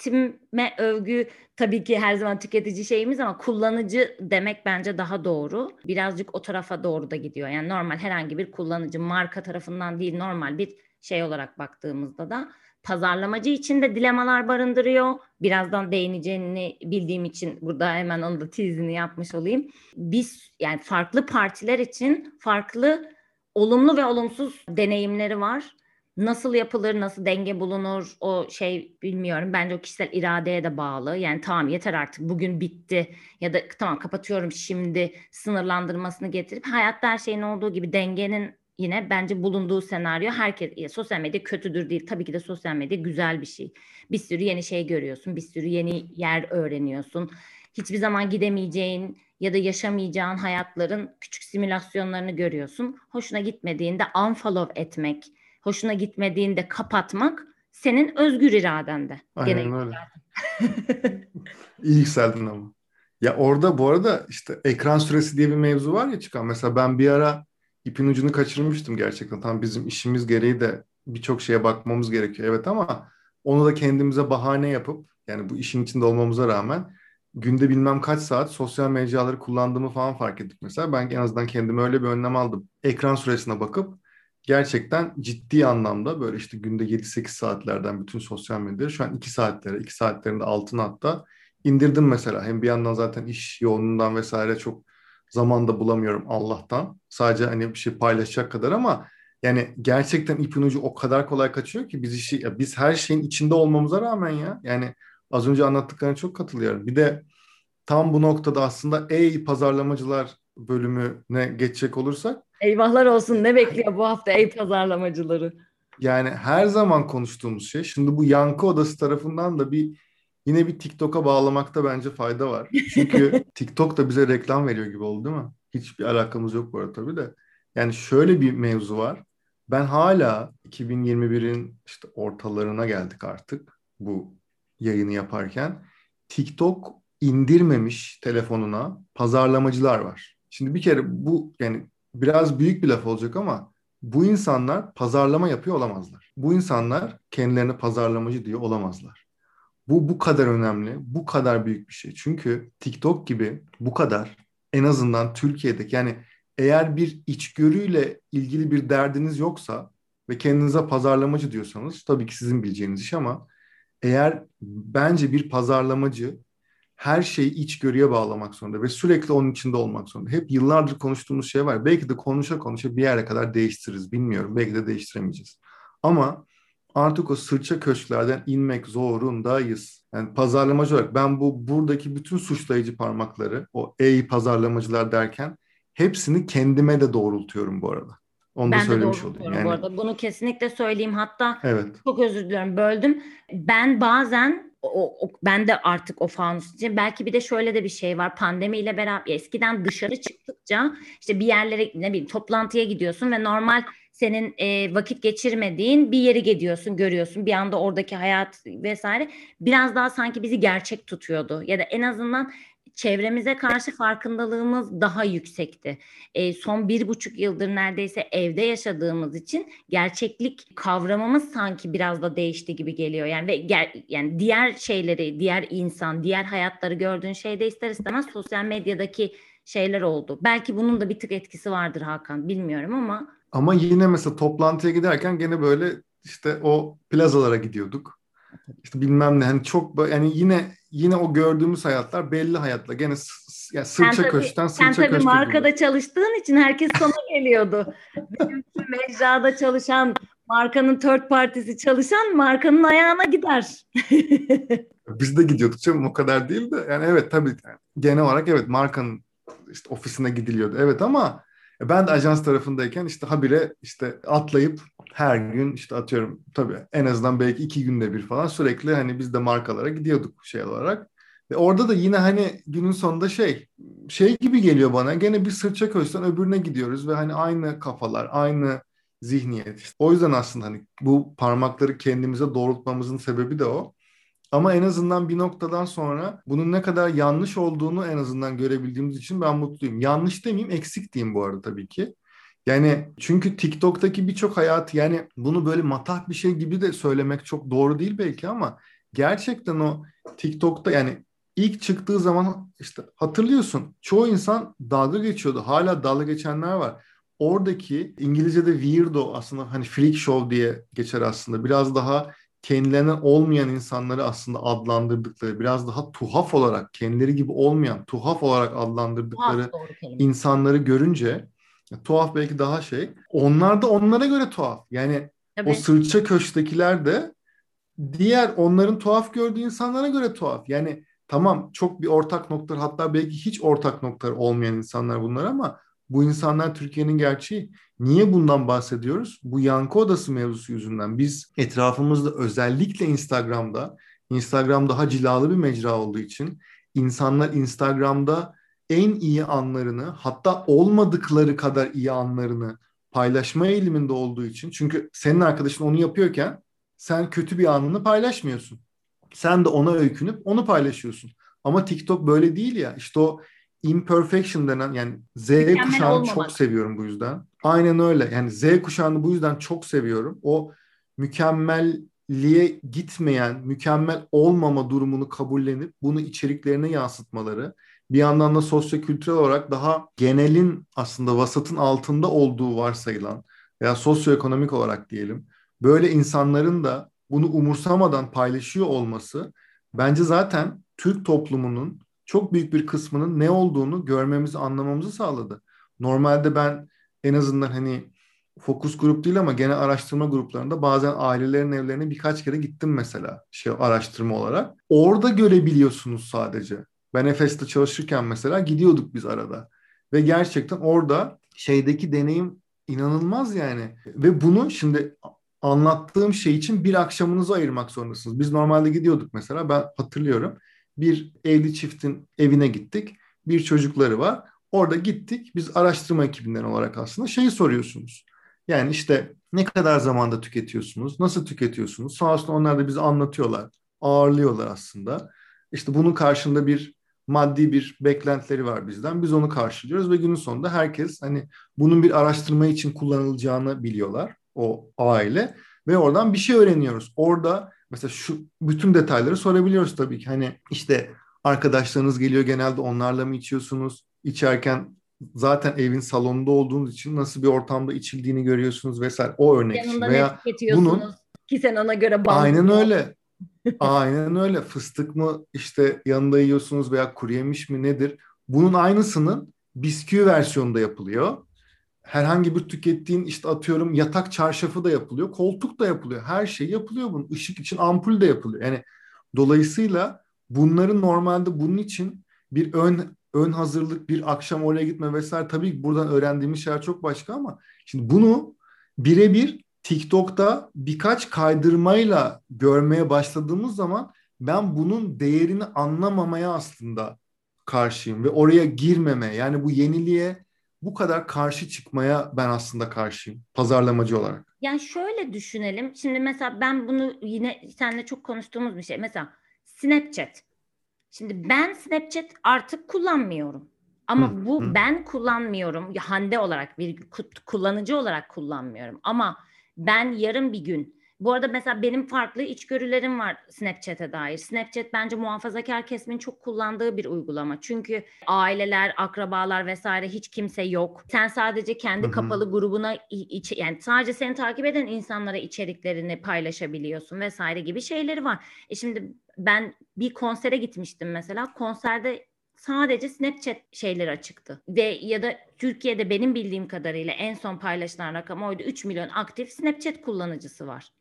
tüketime övgü tabii ki her zaman tüketici şeyimiz ama kullanıcı demek bence daha doğru. Birazcık o tarafa doğru da gidiyor. Yani normal herhangi bir kullanıcı marka tarafından değil normal bir şey olarak baktığımızda da pazarlamacı için de dilemalar barındırıyor. Birazdan değineceğini bildiğim için burada hemen onu da tizini yapmış olayım. Biz yani farklı partiler için farklı olumlu ve olumsuz deneyimleri var. Nasıl yapılır, nasıl denge bulunur o şey bilmiyorum. Bence o kişisel iradeye de bağlı. Yani tamam yeter artık bugün bitti ya da tamam kapatıyorum şimdi sınırlandırmasını getirip hayatta her şeyin olduğu gibi dengenin yine bence bulunduğu senaryo herkes ya sosyal medya kötüdür değil. Tabii ki de sosyal medya güzel bir şey. Bir sürü yeni şey görüyorsun, bir sürü yeni yer öğreniyorsun. Hiçbir zaman gidemeyeceğin ya da yaşamayacağın hayatların küçük simülasyonlarını görüyorsun. Hoşuna gitmediğinde unfollow etmek, hoşuna gitmediğinde kapatmak senin özgür iradende. Aynen Gene öyle. İyi yükseldin ama. Ya orada bu arada işte ekran süresi diye bir mevzu var ya çıkan. Mesela ben bir ara ipin ucunu kaçırmıştım gerçekten. Tam bizim işimiz gereği de birçok şeye bakmamız gerekiyor. Evet ama onu da kendimize bahane yapıp yani bu işin içinde olmamıza rağmen günde bilmem kaç saat sosyal mecraları kullandığımı falan fark ettik mesela. Ben en azından kendime öyle bir önlem aldım. Ekran süresine bakıp gerçekten ciddi anlamda böyle işte günde 7-8 saatlerden bütün sosyal medyayı şu an 2 saatlere, 2 saatlerinde altına hatta indirdim mesela. Hem bir yandan zaten iş yoğunluğundan vesaire çok zaman da bulamıyorum Allah'tan. Sadece hani bir şey paylaşacak kadar ama yani gerçekten ipin ucu o kadar kolay kaçıyor ki biz işi ya biz her şeyin içinde olmamıza rağmen ya yani az önce anlattıklarına çok katılıyorum. Bir de tam bu noktada aslında ey pazarlamacılar bölümüne geçecek olursak Eyvahlar olsun ne bekliyor bu hafta ey pazarlamacıları? Yani her zaman konuştuğumuz şey şimdi bu yankı odası tarafından da bir yine bir TikTok'a bağlamakta bence fayda var. Çünkü TikTok da bize reklam veriyor gibi oldu değil mi? Hiçbir alakamız yok bu arada tabii de. Yani şöyle bir mevzu var. Ben hala 2021'in işte ortalarına geldik artık bu yayını yaparken. TikTok indirmemiş telefonuna pazarlamacılar var. Şimdi bir kere bu yani biraz büyük bir laf olacak ama bu insanlar pazarlama yapıyor olamazlar. Bu insanlar kendilerini pazarlamacı diyor olamazlar. Bu bu kadar önemli, bu kadar büyük bir şey. Çünkü TikTok gibi bu kadar en azından Türkiye'deki yani eğer bir içgörüyle ilgili bir derdiniz yoksa ve kendinize pazarlamacı diyorsanız tabii ki sizin bileceğiniz iş ama eğer bence bir pazarlamacı her şeyi içgörüye bağlamak zorunda ve sürekli onun içinde olmak zorunda. Hep yıllardır konuştuğumuz şey var. Belki de konuşa konuşa bir yere kadar değiştiririz bilmiyorum. Belki de değiştiremeyeceğiz. Ama artık o sırça köşklerden inmek zorundayız. Yani pazarlamacı olarak ben bu buradaki bütün suçlayıcı parmakları o ey pazarlamacılar derken hepsini kendime de doğrultuyorum bu arada. Onu ben da söylemiş olayım. Yani... Bu arada bunu kesinlikle söyleyeyim. Hatta evet. çok özür diliyorum böldüm. Ben bazen o, o, ben de artık o fanus için belki bir de şöyle de bir şey var. Pandemiyle beraber eskiden dışarı çıktıkça işte bir yerlere ne bileyim toplantıya gidiyorsun ve normal senin e, vakit geçirmediğin bir yeri gidiyorsun görüyorsun. Bir anda oradaki hayat vesaire biraz daha sanki bizi gerçek tutuyordu. Ya da en azından çevremize karşı farkındalığımız daha yüksekti. E, son bir buçuk yıldır neredeyse evde yaşadığımız için gerçeklik kavramımız sanki biraz da değişti gibi geliyor. Yani ve ger, yani diğer şeyleri, diğer insan, diğer hayatları gördüğün şeyde ister istemez sosyal medyadaki şeyler oldu. Belki bunun da bir tık etkisi vardır Hakan, bilmiyorum ama. Ama yine mesela toplantıya giderken gene böyle işte o plazalara gidiyorduk işte bilmem ne hani çok yani yine yine o gördüğümüz hayatlar belli hayatlar. Gene yani sırça sen köşkten sırça köşke. Sen tabii markada gibi. çalıştığın için herkes sana geliyordu. Bizim mecrada çalışan markanın third partisi çalışan markanın ayağına gider. Biz de gidiyorduk canım o kadar değil de yani evet tabii yani genel olarak evet markanın işte ofisine gidiliyordu. Evet ama ben de ajans tarafındayken işte habire işte atlayıp her gün işte atıyorum tabii en azından belki iki günde bir falan sürekli hani biz de markalara gidiyorduk şey olarak. Ve orada da yine hani günün sonunda şey şey gibi geliyor bana gene bir sırça köşten öbürüne gidiyoruz ve hani aynı kafalar aynı zihniyet. O yüzden aslında hani bu parmakları kendimize doğrultmamızın sebebi de o. Ama en azından bir noktadan sonra bunun ne kadar yanlış olduğunu en azından görebildiğimiz için ben mutluyum. Yanlış demeyeyim, eksik diyeyim bu arada tabii ki. Yani çünkü TikTok'taki birçok hayat yani bunu böyle matah bir şey gibi de söylemek çok doğru değil belki ama gerçekten o TikTok'ta yani ilk çıktığı zaman işte hatırlıyorsun çoğu insan dalga geçiyordu. Hala dalga geçenler var. Oradaki İngilizce'de weirdo aslında hani freak show diye geçer aslında. Biraz daha kendilerine olmayan insanları aslında adlandırdıkları, biraz daha tuhaf olarak, kendileri gibi olmayan, tuhaf olarak adlandırdıkları tuhaf, insanları görünce tuhaf belki daha şey. Onlar da onlara göre tuhaf. Yani Tabii. o sırça köştekiler de diğer onların tuhaf gördüğü insanlara göre tuhaf. Yani tamam çok bir ortak noktalar hatta belki hiç ortak noktalar olmayan insanlar bunlar ama bu insanlar Türkiye'nin gerçeği. Niye bundan bahsediyoruz? Bu yankı odası mevzusu yüzünden. Biz etrafımızda özellikle Instagram'da, Instagram daha cilalı bir mecra olduğu için insanlar Instagram'da en iyi anlarını hatta olmadıkları kadar iyi anlarını paylaşma eğiliminde olduğu için çünkü senin arkadaşın onu yapıyorken sen kötü bir anını paylaşmıyorsun. Sen de ona öykünüp onu paylaşıyorsun. Ama TikTok böyle değil ya. İşte o imperfection denen yani Z Mükemmel kuşağını olmamak. çok seviyorum bu yüzden. Aynen öyle. Yani Z kuşağını bu yüzden çok seviyorum. O mükemmelliğe gitmeyen, mükemmel olmama durumunu kabullenip bunu içeriklerine yansıtmaları bir yandan da sosyokültürel olarak daha genelin aslında vasatın altında olduğu varsayılan veya sosyoekonomik olarak diyelim böyle insanların da bunu umursamadan paylaşıyor olması bence zaten Türk toplumunun çok büyük bir kısmının ne olduğunu görmemizi, anlamamızı sağladı. Normalde ben en azından hani fokus grup değil ama gene araştırma gruplarında bazen ailelerin evlerine birkaç kere gittim mesela şey araştırma olarak. Orada görebiliyorsunuz sadece. Ben Efes'te çalışırken mesela gidiyorduk biz arada. Ve gerçekten orada şeydeki deneyim inanılmaz yani. Ve bunu şimdi anlattığım şey için bir akşamınızı ayırmak zorundasınız. Biz normalde gidiyorduk mesela ben hatırlıyorum. Bir evli çiftin evine gittik. Bir çocukları var. Orada gittik. Biz araştırma ekibinden olarak aslında şeyi soruyorsunuz. Yani işte ne kadar zamanda tüketiyorsunuz? Nasıl tüketiyorsunuz? Sonrasında onlar da bize anlatıyorlar. Ağırlıyorlar aslında. İşte bunun karşında bir maddi bir beklentileri var bizden. Biz onu karşılıyoruz ve günün sonunda herkes hani bunun bir araştırma için kullanılacağını biliyorlar o aile ve oradan bir şey öğreniyoruz. Orada mesela şu bütün detayları sorabiliyoruz tabii ki. Hani işte arkadaşlarınız geliyor genelde onlarla mı içiyorsunuz? İçerken zaten evin salonunda olduğunuz için nasıl bir ortamda içildiğini görüyorsunuz vesaire. O örnek için. Veya bunun ki sen ona göre bağlı. Aynen öyle. Aynen öyle. Fıstık mı işte yanında yiyorsunuz veya kuru yemiş mi nedir? Bunun aynısının bisküvi versiyonunda yapılıyor. Herhangi bir tükettiğin işte atıyorum yatak çarşafı da yapılıyor. Koltuk da yapılıyor. Her şey yapılıyor bunun. Işık için ampul de yapılıyor. Yani dolayısıyla bunların normalde bunun için bir ön ön hazırlık, bir akşam oraya gitme vesaire tabii buradan öğrendiğimiz şeyler çok başka ama şimdi bunu birebir TikTok'ta birkaç kaydırmayla görmeye başladığımız zaman ben bunun değerini anlamamaya aslında karşıyım ve oraya girmeme yani bu yeniliğe bu kadar karşı çıkmaya ben aslında karşıyım pazarlamacı olarak. Yani şöyle düşünelim. Şimdi mesela ben bunu yine seninle çok konuştuğumuz bir şey. Mesela Snapchat. Şimdi ben Snapchat artık kullanmıyorum. Ama hı, bu hı. ben kullanmıyorum. Hande olarak bir kullanıcı olarak kullanmıyorum. Ama ben yarın bir gün bu arada mesela benim farklı içgörülerim var Snapchat'e dair. Snapchat bence muhafazakar kesimin çok kullandığı bir uygulama. Çünkü aileler, akrabalar vesaire hiç kimse yok. Sen sadece kendi Hı-hı. kapalı grubuna iç, yani sadece seni takip eden insanlara içeriklerini paylaşabiliyorsun vesaire gibi şeyleri var. E şimdi ben bir konsere gitmiştim mesela. Konserde sadece Snapchat şeyleri açıktı. Ve ya da Türkiye'de benim bildiğim kadarıyla en son paylaşılan rakam oydu. 3 milyon aktif Snapchat kullanıcısı var.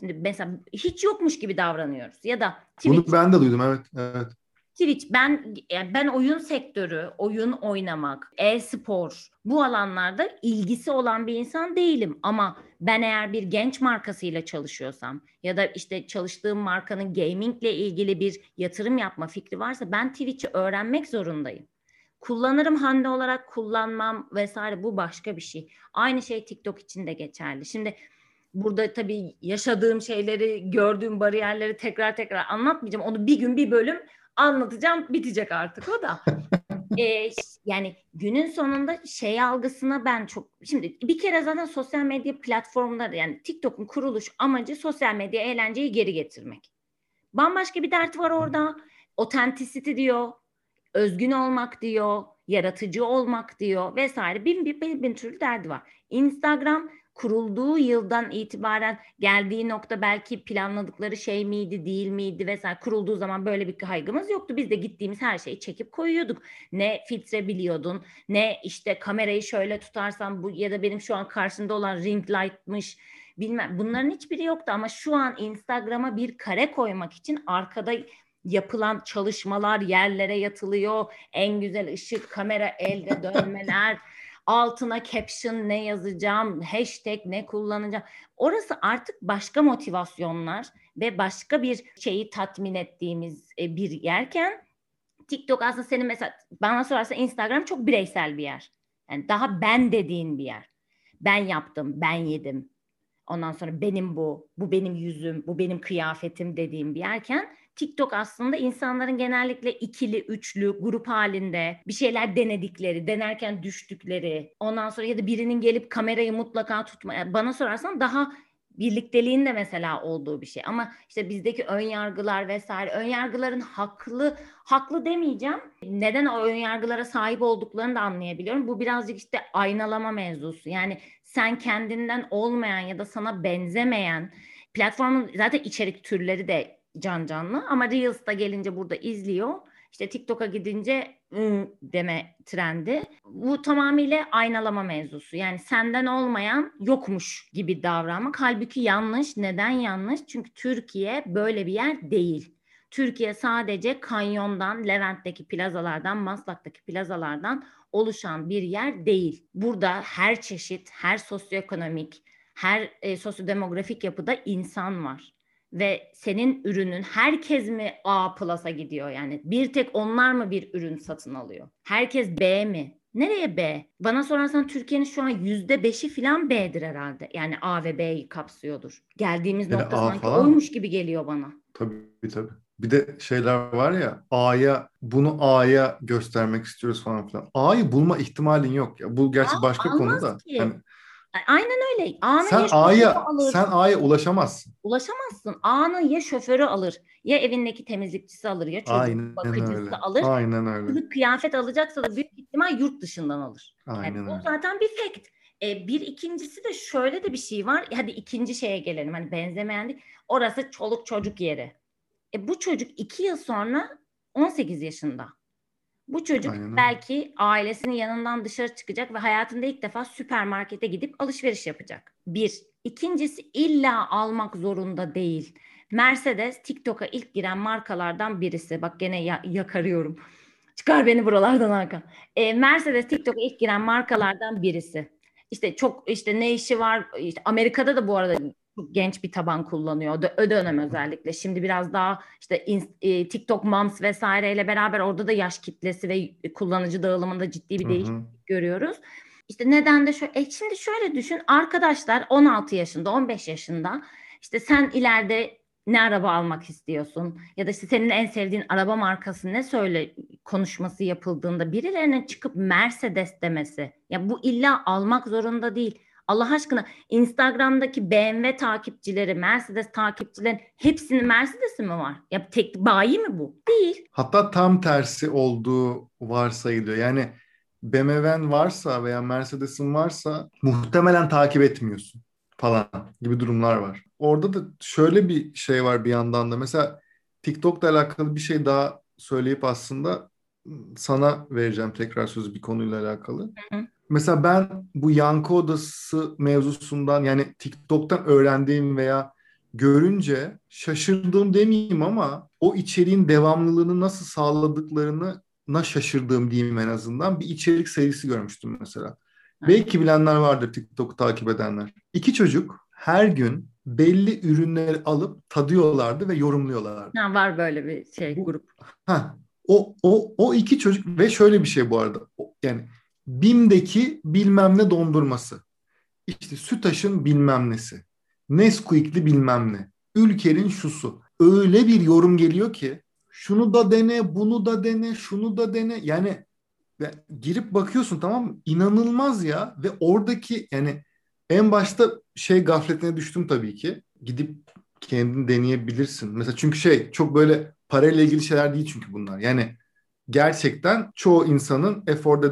Şimdi mesela hiç yokmuş gibi davranıyoruz. Ya da Twitch. Bunu ben de duydum evet. evet. Twitch ben yani ben oyun sektörü, oyun oynamak, e-spor bu alanlarda ilgisi olan bir insan değilim ama ben eğer bir genç markasıyla çalışıyorsam ya da işte çalıştığım markanın gamingle ilgili bir yatırım yapma fikri varsa ben Twitch'i öğrenmek zorundayım. Kullanırım Hande olarak kullanmam vesaire bu başka bir şey. Aynı şey TikTok için de geçerli. Şimdi burada tabii yaşadığım şeyleri, gördüğüm bariyerleri tekrar tekrar anlatmayacağım. Onu bir gün bir bölüm anlatacağım bitecek artık o da. ee, yani günün sonunda şey algısına ben çok şimdi bir kere zaten sosyal medya platformları yani TikTok'un kuruluş amacı sosyal medya eğlenceyi geri getirmek. Bambaşka bir dert var orada. Authenticity diyor, özgün olmak diyor, yaratıcı olmak diyor vesaire. Bin bir, bin, bin türlü derdi var. Instagram kurulduğu yıldan itibaren geldiği nokta belki planladıkları şey miydi değil miydi vesaire kurulduğu zaman böyle bir kaygımız yoktu. Biz de gittiğimiz her şeyi çekip koyuyorduk. Ne filtre biliyordun ne işte kamerayı şöyle tutarsam bu ya da benim şu an karşımda olan ring light'mış bilmem bunların hiçbiri yoktu ama şu an Instagram'a bir kare koymak için arkada yapılan çalışmalar yerlere yatılıyor. En güzel ışık, kamera elde dönmeler altına caption ne yazacağım, hashtag ne kullanacağım. Orası artık başka motivasyonlar ve başka bir şeyi tatmin ettiğimiz e, bir yerken TikTok aslında senin mesela bana sorarsa Instagram çok bireysel bir yer. Yani daha ben dediğin bir yer. Ben yaptım, ben yedim. Ondan sonra benim bu, bu benim yüzüm, bu benim kıyafetim dediğim bir yerken TikTok aslında insanların genellikle ikili, üçlü, grup halinde bir şeyler denedikleri, denerken düştükleri, ondan sonra ya da birinin gelip kamerayı mutlaka tutmaya, bana sorarsan daha birlikteliğin de mesela olduğu bir şey. Ama işte bizdeki ön yargılar vesaire, ön yargıların haklı, haklı demeyeceğim. Neden o ön yargılara sahip olduklarını da anlayabiliyorum. Bu birazcık işte aynalama mevzusu. Yani sen kendinden olmayan ya da sana benzemeyen platformun zaten içerik türleri de can canlı ama Reels'ta gelince burada izliyor. İşte TikTok'a gidince deme trendi. Bu tamamıyla aynalama mevzusu. Yani senden olmayan yokmuş gibi davranmak. Halbuki yanlış. Neden yanlış? Çünkü Türkiye böyle bir yer değil. Türkiye sadece kanyondan, Levent'teki plazalardan, Maslak'taki plazalardan oluşan bir yer değil. Burada her çeşit, her sosyoekonomik, her e, sosyodemografik yapıda insan var ve senin ürünün herkes mi A Plus'a gidiyor yani bir tek onlar mı bir ürün satın alıyor? Herkes B mi? Nereye B? Bana sorarsan Türkiye'nin şu an yüzde beşi falan B'dir herhalde. Yani A ve B'yi kapsıyordur. Geldiğimiz yani nokta A sanki falan. oymuş gibi geliyor bana. Tabii tabii. Bir de şeyler var ya A'ya bunu A'ya göstermek istiyoruz falan filan. A'yı bulma ihtimalin yok ya. Bu gerçi Aa, başka konu da. Ki. Hani Aynen öyle. A'nın sen ya A'ya alır. sen A'ya ulaşamazsın. Ulaşamazsın. A'nın ya şoförü alır, ya evindeki temizlikçisi alır, ya çocuk Aynen bakıcısı öyle. alır. Aynen öyle. Kılık kıyafet alacaksa da büyük ihtimal yurt dışından alır. Aynen yani öyle. O zaten bir fact. E, bir ikincisi de şöyle de bir şey var. Hadi ikinci şeye gelelim. Hani benzemeyenlik. Orası çoluk çocuk yeri. E, bu çocuk iki yıl sonra 18 yaşında. Bu çocuk Aynen. belki ailesinin yanından dışarı çıkacak ve hayatında ilk defa süpermarkete gidip alışveriş yapacak. Bir. İkincisi illa almak zorunda değil. Mercedes TikTok'a ilk giren markalardan birisi. Bak gene ya- yakarıyorum. Çıkar beni buralardan Hakan. E, Mercedes TikTok'a ilk giren markalardan birisi. İşte çok işte ne işi var? İşte Amerika'da da bu arada genç bir taban kullanıyor. O dönem özellikle. Şimdi biraz daha işte e, TikTok Moms vesaireyle beraber orada da yaş kitlesi ve kullanıcı dağılımında ciddi bir değişiklik görüyoruz. İşte neden de şöyle, e şimdi şöyle düşün arkadaşlar 16 yaşında 15 yaşında işte sen ileride ne araba almak istiyorsun ya da işte senin en sevdiğin araba markası ne söyle konuşması yapıldığında birilerinin çıkıp Mercedes demesi ya bu illa almak zorunda değil Allah aşkına Instagram'daki BMW takipçileri, Mercedes takipçilerin hepsinin Mercedes'i mi var? Ya tek bayi mi bu? Değil. Hatta tam tersi olduğu varsayılıyor. Yani BMW'n varsa veya Mercedes'in varsa muhtemelen takip etmiyorsun falan gibi durumlar var. Orada da şöyle bir şey var bir yandan da. Mesela TikTok'la alakalı bir şey daha söyleyip aslında sana vereceğim tekrar sözü bir konuyla alakalı. Hı hı. Mesela ben bu yankı odası mevzusundan yani TikTok'tan öğrendiğim veya görünce şaşırdığım demeyeyim ama o içeriğin devamlılığını nasıl sağladıklarını na şaşırdığım diyeyim en azından bir içerik serisi görmüştüm mesela. Evet. Belki bilenler vardır TikTok'u takip edenler. İki çocuk her gün belli ürünleri alıp tadıyorlardı ve yorumluyorlardı. Ha, var böyle bir şey grup. Ha, o, o, o iki çocuk ve şöyle bir şey bu arada. Yani BİM'deki bilmem ne dondurması. İşte Sütaş'ın bilmem nesi. Nesquik'li bilmem ne. Ülker'in şusu. Öyle bir yorum geliyor ki şunu da dene, bunu da dene, şunu da dene. Yani girip bakıyorsun tamam mı? İnanılmaz ya ve oradaki yani en başta şey gafletine düştüm tabii ki. Gidip kendini deneyebilirsin. Mesela çünkü şey çok böyle parayla ilgili şeyler değil çünkü bunlar. Yani gerçekten çoğu insanın efor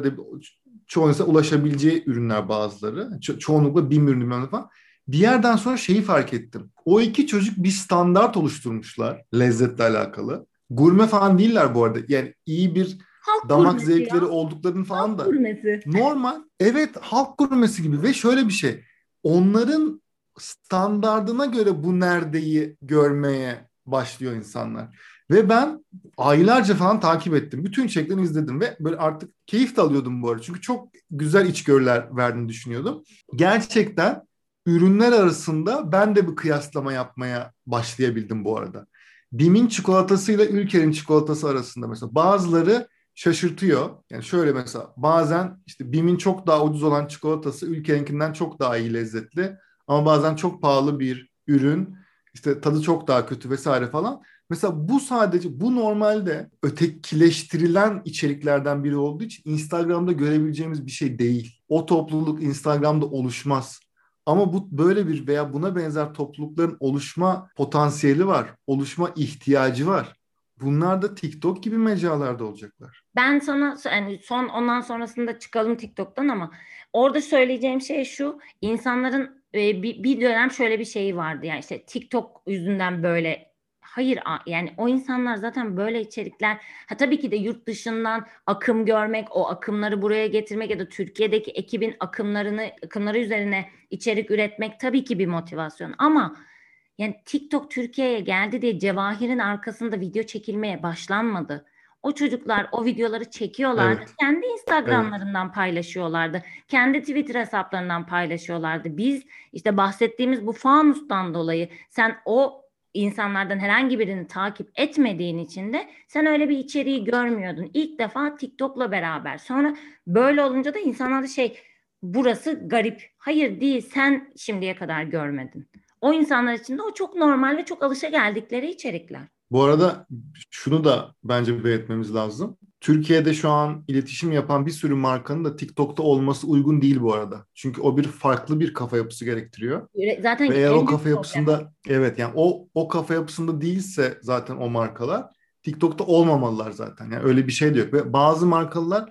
çoğu insan ulaşabileceği ürünler bazıları. Ço- çoğunlukla bin ürün falan. Bir yerden sonra şeyi fark ettim. O iki çocuk bir standart oluşturmuşlar lezzetle alakalı. Gurme falan değiller bu arada. Yani iyi bir halk damak zevkleri ya. olduklarını falan halk da. Gurmesi. Normal. Evet halk gurmesi gibi ve şöyle bir şey. Onların standardına göre bu neredeyi görmeye başlıyor insanlar. Ve ben aylarca falan takip ettim. Bütün içeriklerini izledim ve böyle artık keyif de alıyordum bu arada. Çünkü çok güzel içgörüler verdiğini düşünüyordum. Gerçekten ürünler arasında ben de bir kıyaslama yapmaya başlayabildim bu arada. Bim'in çikolatasıyla Ülker'in çikolatası arasında mesela bazıları şaşırtıyor. Yani şöyle mesela bazen işte Bim'in çok daha ucuz olan çikolatası Ülker'inkinden çok daha iyi lezzetli. Ama bazen çok pahalı bir ürün işte tadı çok daha kötü vesaire falan. Mesela bu sadece bu normalde ötekileştirilen içeriklerden biri olduğu için Instagram'da görebileceğimiz bir şey değil. O topluluk Instagram'da oluşmaz. Ama bu böyle bir veya buna benzer toplulukların oluşma potansiyeli var. Oluşma ihtiyacı var. Bunlar da TikTok gibi mecralarda olacaklar. Ben sana yani son ondan sonrasında çıkalım TikTok'tan ama orada söyleyeceğim şey şu. insanların e, bir, dönem şöyle bir şey vardı. Yani işte TikTok yüzünden böyle Hayır yani o insanlar zaten böyle içerikler ha tabii ki de yurt dışından akım görmek, o akımları buraya getirmek ya da Türkiye'deki ekibin akımlarını akımları üzerine içerik üretmek tabii ki bir motivasyon ama yani TikTok Türkiye'ye geldi diye Cevahir'in arkasında video çekilmeye başlanmadı. O çocuklar o videoları çekiyorlardı. Evet. Kendi Instagram'larından evet. paylaşıyorlardı. Kendi Twitter hesaplarından paylaşıyorlardı. Biz işte bahsettiğimiz bu fanustan dolayı sen o insanlardan herhangi birini takip etmediğin için de sen öyle bir içeriği görmüyordun. İlk defa TikTok'la beraber. Sonra böyle olunca da insanlar da şey burası garip. Hayır değil sen şimdiye kadar görmedin. O insanlar için de o çok normal ve çok alışa geldikleri içerikler. Bu arada şunu da bence belirtmemiz lazım. Türkiye'de şu an iletişim yapan bir sürü markanın da TikTok'ta olması uygun değil bu arada. Çünkü o bir farklı bir kafa yapısı gerektiriyor. Zaten Ve eğer o kafa yapısında problem. evet yani o o kafa yapısında değilse zaten o markalar TikTok'ta olmamalılar zaten. Yani öyle bir şey de yok. Ve bazı markalar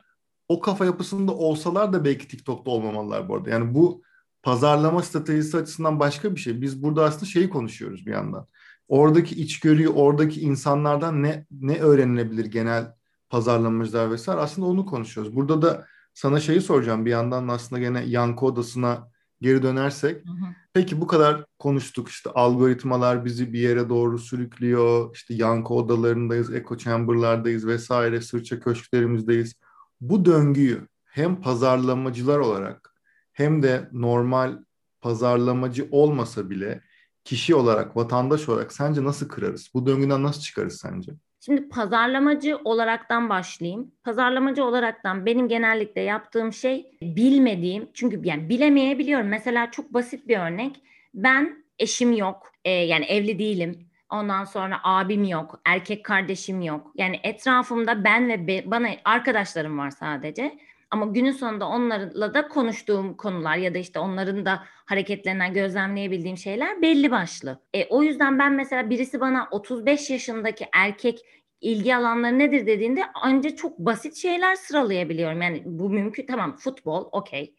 o kafa yapısında olsalar da belki TikTok'ta olmamalılar bu arada. Yani bu pazarlama stratejisi açısından başka bir şey. Biz burada aslında şeyi konuşuyoruz bir yandan. Oradaki içgörüyü, oradaki insanlardan ne ne öğrenilebilir genel pazarlamacılar vesaire aslında onu konuşuyoruz. Burada da sana şeyi soracağım bir yandan aslında gene yankı odasına geri dönersek. Hı hı. Peki bu kadar konuştuk işte algoritmalar bizi bir yere doğru sürüklüyor. İşte yankı odalarındayız, echo chamber'lardayız vesaire, sırça köşklerimizdeyiz. Bu döngüyü hem pazarlamacılar olarak hem de normal pazarlamacı olmasa bile kişi olarak, vatandaş olarak sence nasıl kırarız? Bu döngüden nasıl çıkarız sence? Şimdi pazarlamacı olaraktan başlayayım. Pazarlamacı olaraktan benim genellikle yaptığım şey bilmediğim çünkü yani bilemeyebiliyorum. Mesela çok basit bir örnek. Ben eşim yok. E, yani evli değilim. Ondan sonra abim yok, erkek kardeşim yok. Yani etrafımda ben ve be, bana arkadaşlarım var sadece. Ama günün sonunda onlarla da konuştuğum konular ya da işte onların da hareketlerinden gözlemleyebildiğim şeyler belli başlı. E, o yüzden ben mesela birisi bana 35 yaşındaki erkek ilgi alanları nedir dediğinde ancak çok basit şeyler sıralayabiliyorum. Yani bu mümkün tamam futbol okey.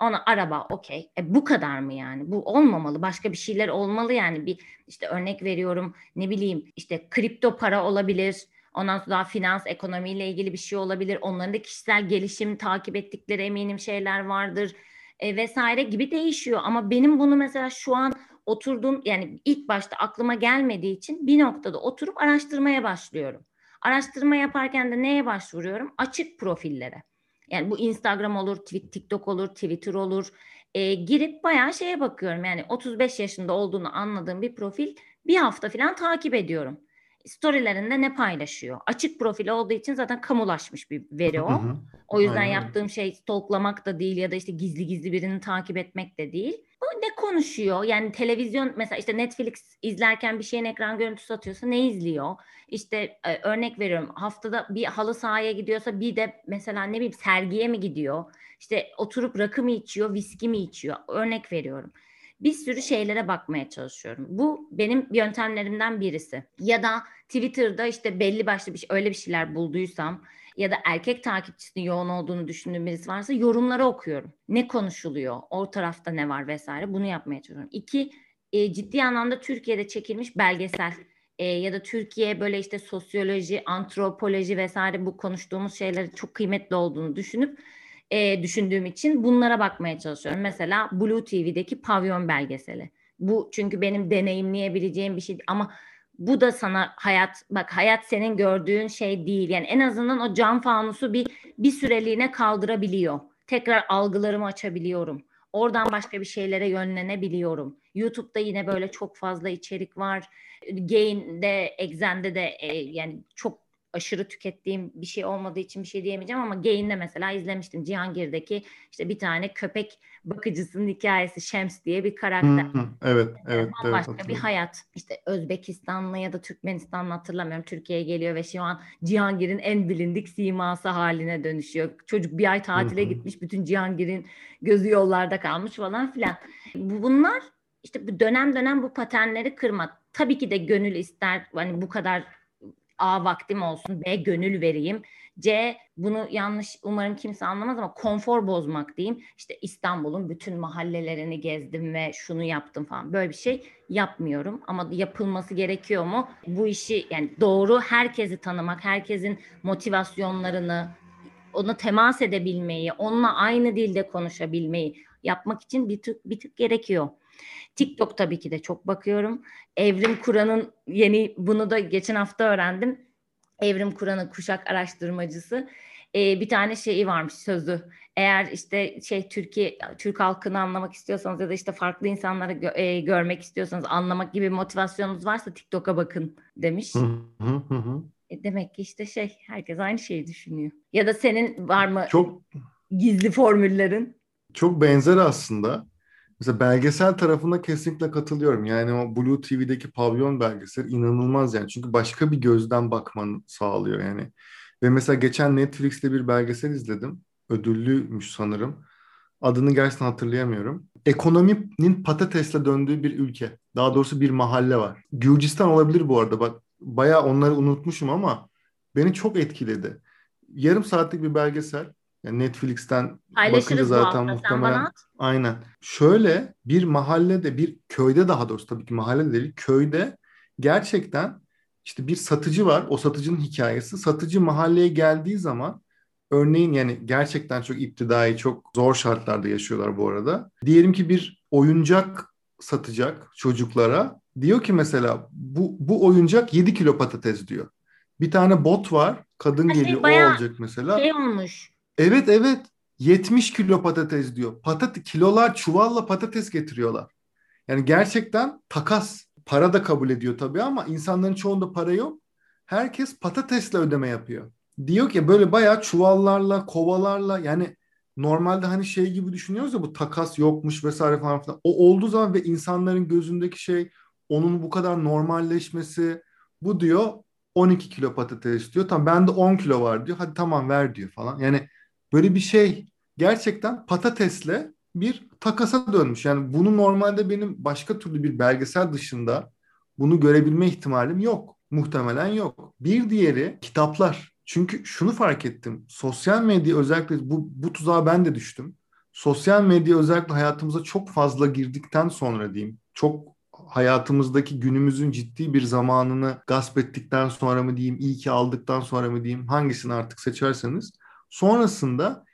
Ona araba okey. E bu kadar mı yani? Bu olmamalı. Başka bir şeyler olmalı yani. Bir işte örnek veriyorum ne bileyim işte kripto para olabilir Ondan sonra daha finans, ekonomiyle ilgili bir şey olabilir. Onların da kişisel gelişim takip ettikleri eminim şeyler vardır e, vesaire gibi değişiyor. Ama benim bunu mesela şu an oturdum yani ilk başta aklıma gelmediği için bir noktada oturup araştırmaya başlıyorum. Araştırma yaparken de neye başvuruyorum? Açık profillere. Yani bu Instagram olur, TikTok olur, Twitter olur. E, girip bayağı şeye bakıyorum. Yani 35 yaşında olduğunu anladığım bir profil bir hafta falan takip ediyorum storylerinde ne paylaşıyor? Açık profil olduğu için zaten kamulaşmış bir veri o. O yüzden Aynen. yaptığım şey stalklamak da değil ya da işte gizli gizli birini takip etmek de değil. Bu ne konuşuyor? Yani televizyon mesela işte Netflix izlerken bir şeyin ekran görüntüsü atıyorsa ne izliyor? İşte e, örnek veriyorum haftada bir halı sahaya gidiyorsa bir de mesela ne bileyim sergiye mi gidiyor? İşte oturup rakı mı içiyor, viski mi içiyor? Örnek veriyorum bir sürü şeylere bakmaya çalışıyorum. Bu benim yöntemlerimden birisi. Ya da Twitter'da işte belli başlı bir şey, öyle bir şeyler bulduysam ya da erkek takipçisinin yoğun olduğunu düşündüğüm birisi varsa yorumları okuyorum. Ne konuşuluyor? O tarafta ne var vesaire bunu yapmaya çalışıyorum. İki, e, ciddi anlamda Türkiye'de çekilmiş belgesel e, ya da Türkiye böyle işte sosyoloji, antropoloji vesaire bu konuştuğumuz şeyleri çok kıymetli olduğunu düşünüp e, düşündüğüm için bunlara bakmaya çalışıyorum. Mesela Blue TV'deki pavyon belgeseli. Bu çünkü benim deneyimleyebileceğim bir şey ama bu da sana hayat bak hayat senin gördüğün şey değil. Yani en azından o cam fanusu bir bir süreliğine kaldırabiliyor. Tekrar algılarımı açabiliyorum. Oradan başka bir şeylere yönlenebiliyorum. YouTube'da yine böyle çok fazla içerik var. Gain'de, Exen'de de e, yani çok aşırı tükettiğim bir şey olmadığı için bir şey diyemeyeceğim ama Gain'de mesela izlemiştim. Cihangir'deki işte bir tane köpek bakıcısının hikayesi Şems diye bir karakter. Hı hı, evet, evet. Başka evet, bir hayat. İşte Özbekistanlı ya da Türkmenistanlı hatırlamıyorum. Türkiye'ye geliyor ve şu an Cihangir'in en bilindik siması haline dönüşüyor. Çocuk bir ay tatile hı hı. gitmiş. Bütün Cihangir'in gözü yollarda kalmış falan filan. Bunlar işte bu dönem dönem bu paternleri kırma. Tabii ki de gönül ister hani bu kadar A vaktim olsun, B gönül vereyim. C bunu yanlış umarım kimse anlamaz ama konfor bozmak diyeyim. İşte İstanbul'un bütün mahallelerini gezdim ve şunu yaptım falan. Böyle bir şey yapmıyorum ama yapılması gerekiyor mu? Bu işi yani doğru herkesi tanımak, herkesin motivasyonlarını, ona temas edebilmeyi, onunla aynı dilde konuşabilmeyi yapmak için bir tık bir tık gerekiyor. TikTok tabii ki de çok bakıyorum. Evrim Kur'an'ın yeni bunu da geçen hafta öğrendim. Evrim Kur'an'ın kuşak araştırmacısı e, bir tane şeyi varmış sözü. Eğer işte şey Türkiye Türk halkını anlamak istiyorsanız ya da işte farklı insanları gö- e, görmek istiyorsanız anlamak gibi motivasyonunuz varsa TikTok'a bakın demiş. Hı hı hı. E, demek ki işte şey herkes aynı şeyi düşünüyor. Ya da senin var mı çok gizli formüllerin? Çok benzer aslında. Mesela belgesel tarafına kesinlikle katılıyorum. Yani o Blue TV'deki pavyon belgesel inanılmaz yani. Çünkü başka bir gözden bakmanı sağlıyor yani. Ve mesela geçen Netflix'te bir belgesel izledim. Ödüllüymüş sanırım. Adını gerçekten hatırlayamıyorum. Ekonominin patatesle döndüğü bir ülke. Daha doğrusu bir mahalle var. Gürcistan olabilir bu arada. Bak bayağı onları unutmuşum ama beni çok etkiledi. Yarım saatlik bir belgesel. Yani Netflix'ten bakınca zaten muhtemelen aynen. Şöyle bir mahallede bir köyde daha doğrusu tabii ki mahallede değil köyde gerçekten işte bir satıcı var. O satıcının hikayesi. Satıcı mahalleye geldiği zaman örneğin yani gerçekten çok iptidai, çok zor şartlarda yaşıyorlar bu arada. Diyelim ki bir oyuncak satacak çocuklara. Diyor ki mesela bu, bu oyuncak 7 kilo patates diyor. Bir tane bot var. Kadın Her geliyor şey o olacak mesela. Şey olmuş. Evet evet 70 kilo patates diyor. Patat kilolar çuvalla patates getiriyorlar. Yani gerçekten takas. Para da kabul ediyor tabii ama insanların çoğunda para yok. Herkes patatesle ödeme yapıyor. Diyor ki böyle bayağı çuvallarla, kovalarla yani normalde hani şey gibi düşünüyoruz ya bu takas yokmuş vesaire falan filan. O olduğu zaman ve insanların gözündeki şey onun bu kadar normalleşmesi bu diyor 12 kilo patates diyor. Tamam bende 10 kilo var diyor. Hadi tamam ver diyor falan. Yani böyle bir şey gerçekten patatesle bir takasa dönmüş. Yani bunu normalde benim başka türlü bir belgesel dışında bunu görebilme ihtimalim yok. Muhtemelen yok. Bir diğeri kitaplar. Çünkü şunu fark ettim. Sosyal medya özellikle bu, bu tuzağa ben de düştüm. Sosyal medya özellikle hayatımıza çok fazla girdikten sonra diyeyim. Çok hayatımızdaki günümüzün ciddi bir zamanını gasp ettikten sonra mı diyeyim, iyi ki aldıktan sonra mı diyeyim, hangisini artık seçerseniz. Sonrasında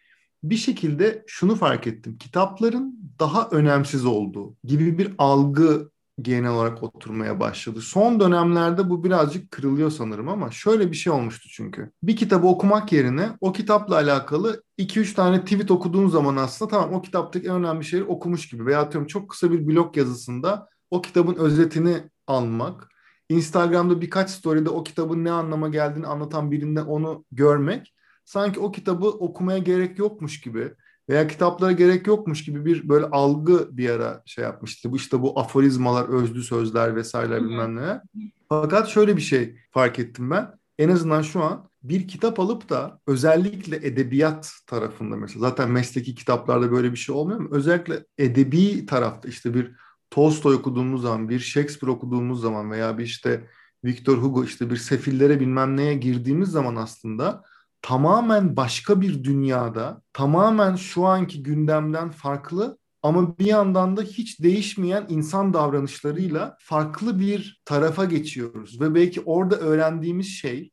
bir şekilde şunu fark ettim. Kitapların daha önemsiz olduğu gibi bir algı genel olarak oturmaya başladı. Son dönemlerde bu birazcık kırılıyor sanırım ama şöyle bir şey olmuştu çünkü. Bir kitabı okumak yerine o kitapla alakalı 2-3 tane tweet okuduğun zaman aslında tamam o kitaptaki en önemli şeyi okumuş gibi veya atıyorum çok kısa bir blog yazısında o kitabın özetini almak, Instagram'da birkaç story'de o kitabın ne anlama geldiğini anlatan birinden onu görmek sanki o kitabı okumaya gerek yokmuş gibi veya kitaplara gerek yokmuş gibi bir böyle algı bir ara şey yapmıştı. Bu işte bu aforizmalar, özlü sözler vesaireler bilmem ne. Fakat şöyle bir şey fark ettim ben. En azından şu an bir kitap alıp da özellikle edebiyat tarafında mesela zaten mesleki kitaplarda böyle bir şey olmuyor mu? Özellikle edebi tarafta işte bir Tolstoy okuduğumuz zaman, bir Shakespeare okuduğumuz zaman veya bir işte Victor Hugo işte bir sefillere bilmem neye girdiğimiz zaman aslında tamamen başka bir dünyada, tamamen şu anki gündemden farklı ama bir yandan da hiç değişmeyen insan davranışlarıyla farklı bir tarafa geçiyoruz. Ve belki orada öğrendiğimiz şey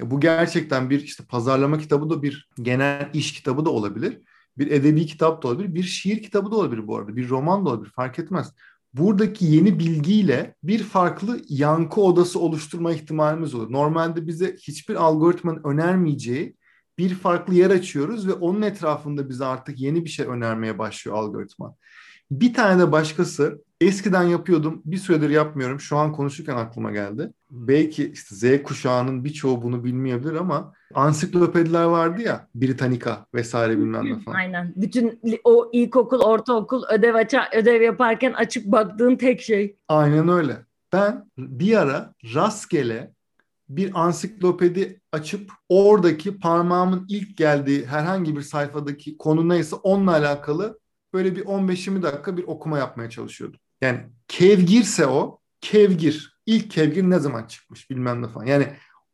bu gerçekten bir işte pazarlama kitabı da bir genel iş kitabı da olabilir. Bir edebi kitap da olabilir, bir şiir kitabı da olabilir bu arada, bir roman da olabilir fark etmez buradaki yeni bilgiyle bir farklı yankı odası oluşturma ihtimalimiz olur. Normalde bize hiçbir algoritmanın önermeyeceği bir farklı yer açıyoruz ve onun etrafında bize artık yeni bir şey önermeye başlıyor algoritma. Bir tane de başkası eskiden yapıyordum bir süredir yapmıyorum şu an konuşurken aklıma geldi. Belki işte Z kuşağının birçoğu bunu bilmeyebilir ama ansiklopediler vardı ya Britannica vesaire bilmem ne falan. Aynen. Bütün o ilkokul, ortaokul ödev aça, ödev yaparken açıp baktığın tek şey. Aynen öyle. Ben bir ara rastgele bir ansiklopedi açıp oradaki parmağımın ilk geldiği herhangi bir sayfadaki konu neyse onunla alakalı böyle bir 15-20 dakika bir okuma yapmaya çalışıyordum. Yani kevgirse o, kevgir. İlk kevgir ne zaman çıkmış bilmem ne falan. Yani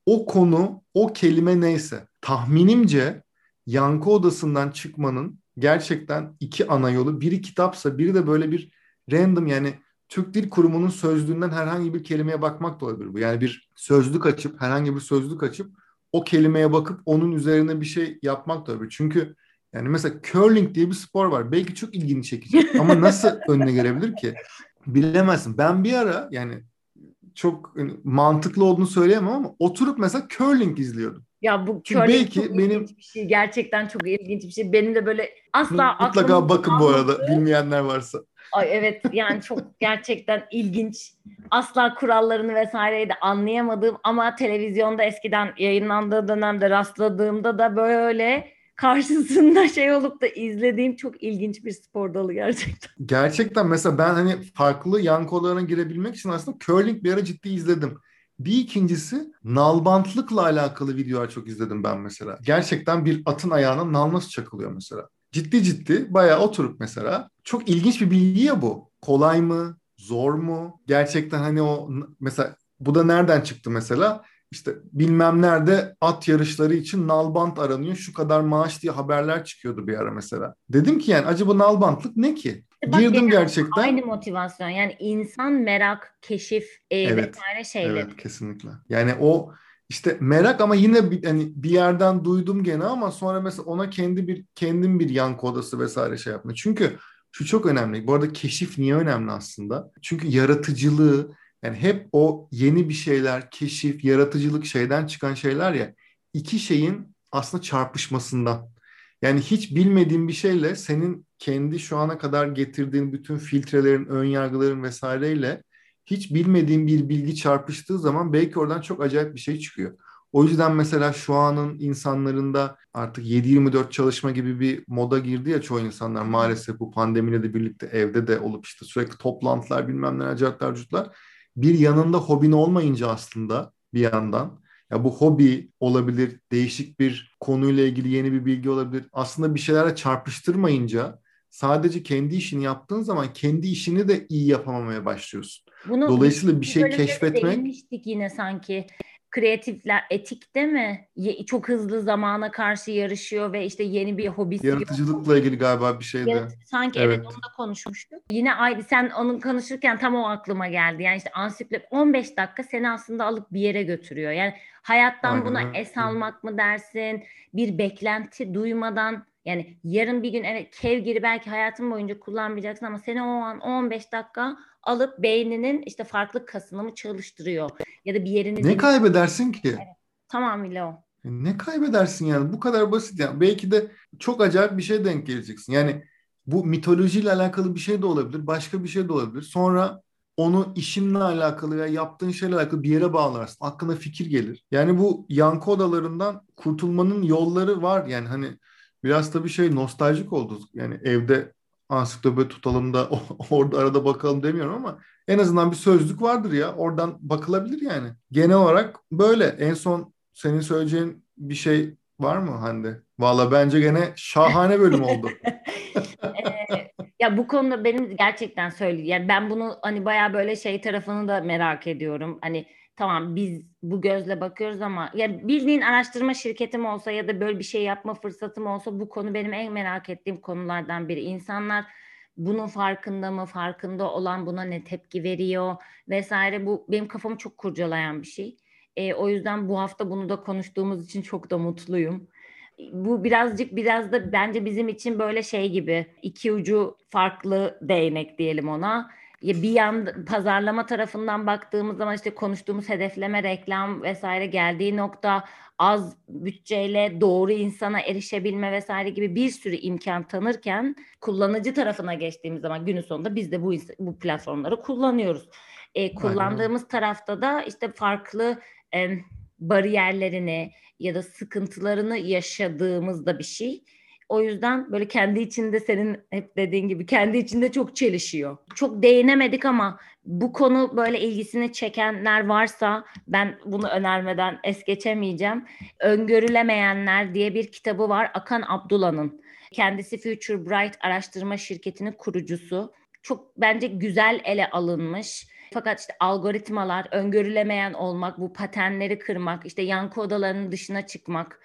o konu, o kelime neyse. Tahminimce yankı odasından çıkmanın gerçekten iki ana yolu. Biri kitapsa biri de böyle bir random yani Türk Dil Kurumu'nun sözlüğünden herhangi bir kelimeye bakmak da olabilir bu. Yani bir sözlük açıp, herhangi bir sözlük açıp o kelimeye bakıp onun üzerine bir şey yapmak da olabilir. Çünkü yani mesela curling diye bir spor var. Belki çok ilgini çekecek ama nasıl önüne gelebilir ki? Bilemezsin. Ben bir ara yani çok hani, mantıklı olduğunu söyleyemem ama oturup mesela curling izliyordum. Ya bu curling belki çok benim ilginç bir şey. Gerçekten çok ilginç bir şey. Benim de böyle asla Mutlaka bakın bu arada bilmeyenler varsa. Ay evet yani çok gerçekten ilginç. Asla kurallarını vesaireyi de anlayamadığım ama televizyonda eskiden yayınlandığı dönemde rastladığımda da böyle karşısında şey olup da izlediğim çok ilginç bir spor dalı gerçekten. Gerçekten mesela ben hani farklı yan kollarına girebilmek için aslında curling bir ara ciddi izledim. Bir ikincisi nalbantlıkla alakalı videolar çok izledim ben mesela. Gerçekten bir atın ayağına nal nasıl çakılıyor mesela. Ciddi ciddi bayağı oturup mesela. Çok ilginç bir bilgi ya bu. Kolay mı? Zor mu? Gerçekten hani o mesela bu da nereden çıktı mesela? İşte bilmem nerede at yarışları için nalbant aranıyor. Şu kadar maaş diye haberler çıkıyordu bir ara mesela. Dedim ki yani acaba nalbantlık ne ki? Bak, Girdim gerçekten. Aynı motivasyon yani insan merak, keşif e, evet, vesaire şeyler. Evet kesinlikle. Yani o işte merak ama yine bir, hani bir yerden duydum gene ama sonra mesela ona kendi bir kendim bir yan kodası vesaire şey yapma. Çünkü şu çok önemli. Bu arada keşif niye önemli aslında? Çünkü yaratıcılığı yani hep o yeni bir şeyler, keşif, yaratıcılık şeyden çıkan şeyler ya iki şeyin aslında çarpışmasından. Yani hiç bilmediğin bir şeyle senin kendi şu ana kadar getirdiğin bütün filtrelerin, ön yargıların vesaireyle hiç bilmediğin bir bilgi çarpıştığı zaman belki oradan çok acayip bir şey çıkıyor. O yüzden mesela şu anın insanlarında artık 7-24 çalışma gibi bir moda girdi ya çoğu insanlar maalesef bu pandemiyle de birlikte evde de olup işte sürekli toplantılar bilmem ne acayipler cutlar. Bir yanında hobin olmayınca aslında bir yandan ya bu hobi olabilir, değişik bir konuyla ilgili yeni bir bilgi olabilir. Aslında bir şeylerle çarpıştırmayınca sadece kendi işini yaptığın zaman kendi işini de iyi yapamamaya başlıyorsun. Bunu Dolayısıyla bir şey keşfetmek... Değinmiştik yine sanki kreatifler etikte mi çok hızlı zamana karşı yarışıyor ve işte yeni bir hobisi Yaratıcılıkla ilgili galiba bir şeydi. Evet, sanki evet. evet onu da konuşmuştuk. Yine aynı sen onun konuşurken tam o aklıma geldi. Yani işte ansiklop 15 dakika seni aslında alıp bir yere götürüyor. Yani hayattan Aynen. buna es almak mı dersin? Bir beklenti duymadan yani yarın bir gün evet kevgiri belki hayatın boyunca kullanmayacaksın ama seni o an 15 dakika alıp beyninin işte farklı kasını mı çalıştırıyor ya da bir yerini... Ne kaybedersin ki? Evet, tamamıyla o. E, ne kaybedersin yani? Bu kadar basit yani. Belki de çok acayip bir şey denk geleceksin. Yani bu mitolojiyle alakalı bir şey de olabilir. Başka bir şey de olabilir. Sonra onu işinle alakalı ya yaptığın şeyle alakalı bir yere bağlarsın. Aklına fikir gelir. Yani bu yankı odalarından kurtulmanın yolları var. Yani hani biraz tabii şey nostaljik oldu. Yani evde ansiklopedi tutalım da orada arada bakalım demiyorum ama en azından bir sözlük vardır ya. Oradan bakılabilir yani. Genel olarak böyle. En son senin söyleyeceğin bir şey var mı Hande? Valla bence gene şahane bölüm oldu. Ee, ya bu konuda benim gerçekten söyleyeyim. Yani ben bunu hani baya böyle şey tarafını da merak ediyorum. Hani tamam biz bu gözle bakıyoruz ama ya bildiğin araştırma şirketim olsa ya da böyle bir şey yapma fırsatım olsa bu konu benim en merak ettiğim konulardan biri. İnsanlar bunun farkında mı, farkında olan buna ne tepki veriyor vesaire bu benim kafamı çok kurcalayan bir şey. E, o yüzden bu hafta bunu da konuştuğumuz için çok da mutluyum. Bu birazcık biraz da bence bizim için böyle şey gibi iki ucu farklı değnek diyelim ona bir yan pazarlama tarafından baktığımız zaman işte konuştuğumuz hedefleme, reklam vesaire geldiği nokta az bütçeyle doğru insana erişebilme vesaire gibi bir sürü imkan tanırken kullanıcı tarafına geçtiğimiz zaman günün sonunda biz de bu bu platformları kullanıyoruz. E, kullandığımız Aynen. tarafta da işte farklı e, bariyerlerini ya da sıkıntılarını yaşadığımızda bir şey o yüzden böyle kendi içinde senin hep dediğin gibi kendi içinde çok çelişiyor. Çok değinemedik ama bu konu böyle ilgisini çekenler varsa ben bunu önermeden es geçemeyeceğim. Öngörülemeyenler diye bir kitabı var Akan Abdullah'ın. Kendisi Future Bright araştırma şirketinin kurucusu. Çok bence güzel ele alınmış. Fakat işte algoritmalar, öngörülemeyen olmak, bu patenleri kırmak, işte yankı odalarının dışına çıkmak,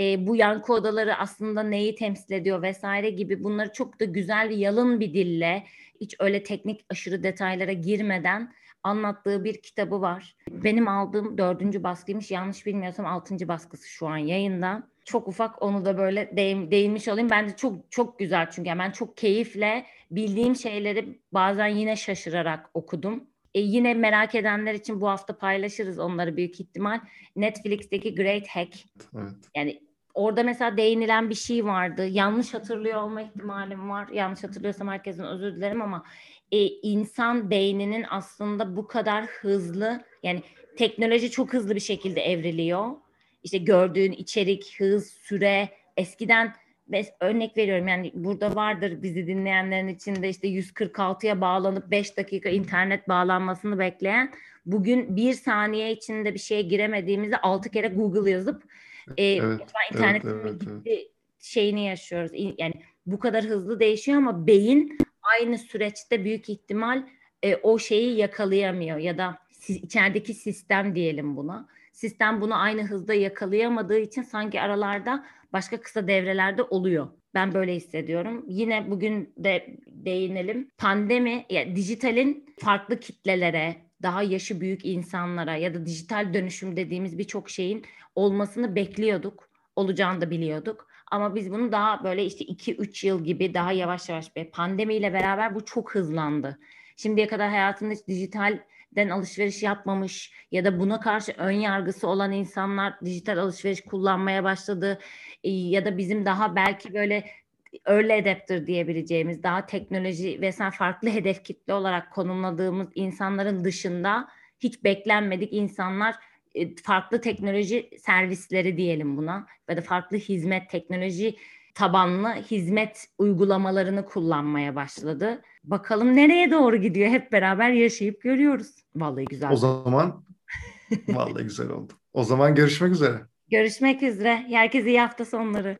e, bu yankı odaları aslında neyi temsil ediyor vesaire gibi bunları çok da güzel yalın bir dille hiç öyle teknik aşırı detaylara girmeden anlattığı bir kitabı var. Benim aldığım dördüncü baskıymış. Yanlış bilmiyorsam altıncı baskısı şu an yayında. Çok ufak onu da böyle değin, değinmiş olayım. Bence çok çok güzel çünkü ben çok keyifle bildiğim şeyleri bazen yine şaşırarak okudum. E, yine merak edenler için bu hafta paylaşırız onları büyük ihtimal. Netflix'teki Great Hack. Evet. Yani orada mesela değinilen bir şey vardı. Yanlış hatırlıyor olma ihtimalim var. Yanlış hatırlıyorsam herkesin özür dilerim ama e, insan beyninin aslında bu kadar hızlı yani teknoloji çok hızlı bir şekilde evriliyor. İşte gördüğün içerik, hız, süre eskiden örnek veriyorum yani burada vardır bizi dinleyenlerin içinde işte 146'ya bağlanıp 5 dakika internet bağlanmasını bekleyen bugün bir saniye içinde bir şeye giremediğimizde 6 kere Google yazıp e, evet, internet evet, evet, evet. şeyini yaşıyoruz. Yani bu kadar hızlı değişiyor ama beyin aynı süreçte büyük ihtimal e, o şeyi yakalayamıyor ya da içerideki sistem diyelim buna. Sistem bunu aynı hızda yakalayamadığı için sanki aralarda başka kısa devrelerde oluyor. Ben böyle hissediyorum. Yine bugün de değinelim. Pandemi, yani dijitalin farklı kitlelere, daha yaşı büyük insanlara ya da dijital dönüşüm dediğimiz birçok şeyin olmasını bekliyorduk. Olacağını da biliyorduk. Ama biz bunu daha böyle işte 2-3 yıl gibi daha yavaş yavaş bir pandemiyle beraber bu çok hızlandı. Şimdiye kadar hayatında hiç dijitalden alışveriş yapmamış ya da buna karşı ön yargısı olan insanlar dijital alışveriş kullanmaya başladı. Ya da bizim daha belki böyle early adapter diyebileceğimiz daha teknoloji ve sen farklı hedef kitle olarak konumladığımız insanların dışında hiç beklenmedik insanlar e, farklı teknoloji servisleri diyelim buna ya da farklı hizmet teknoloji tabanlı hizmet uygulamalarını kullanmaya başladı. Bakalım nereye doğru gidiyor hep beraber yaşayıp görüyoruz. Vallahi güzel. O zaman vallahi güzel oldu. O zaman görüşmek üzere. Görüşmek üzere. Herkese iyi hafta sonları.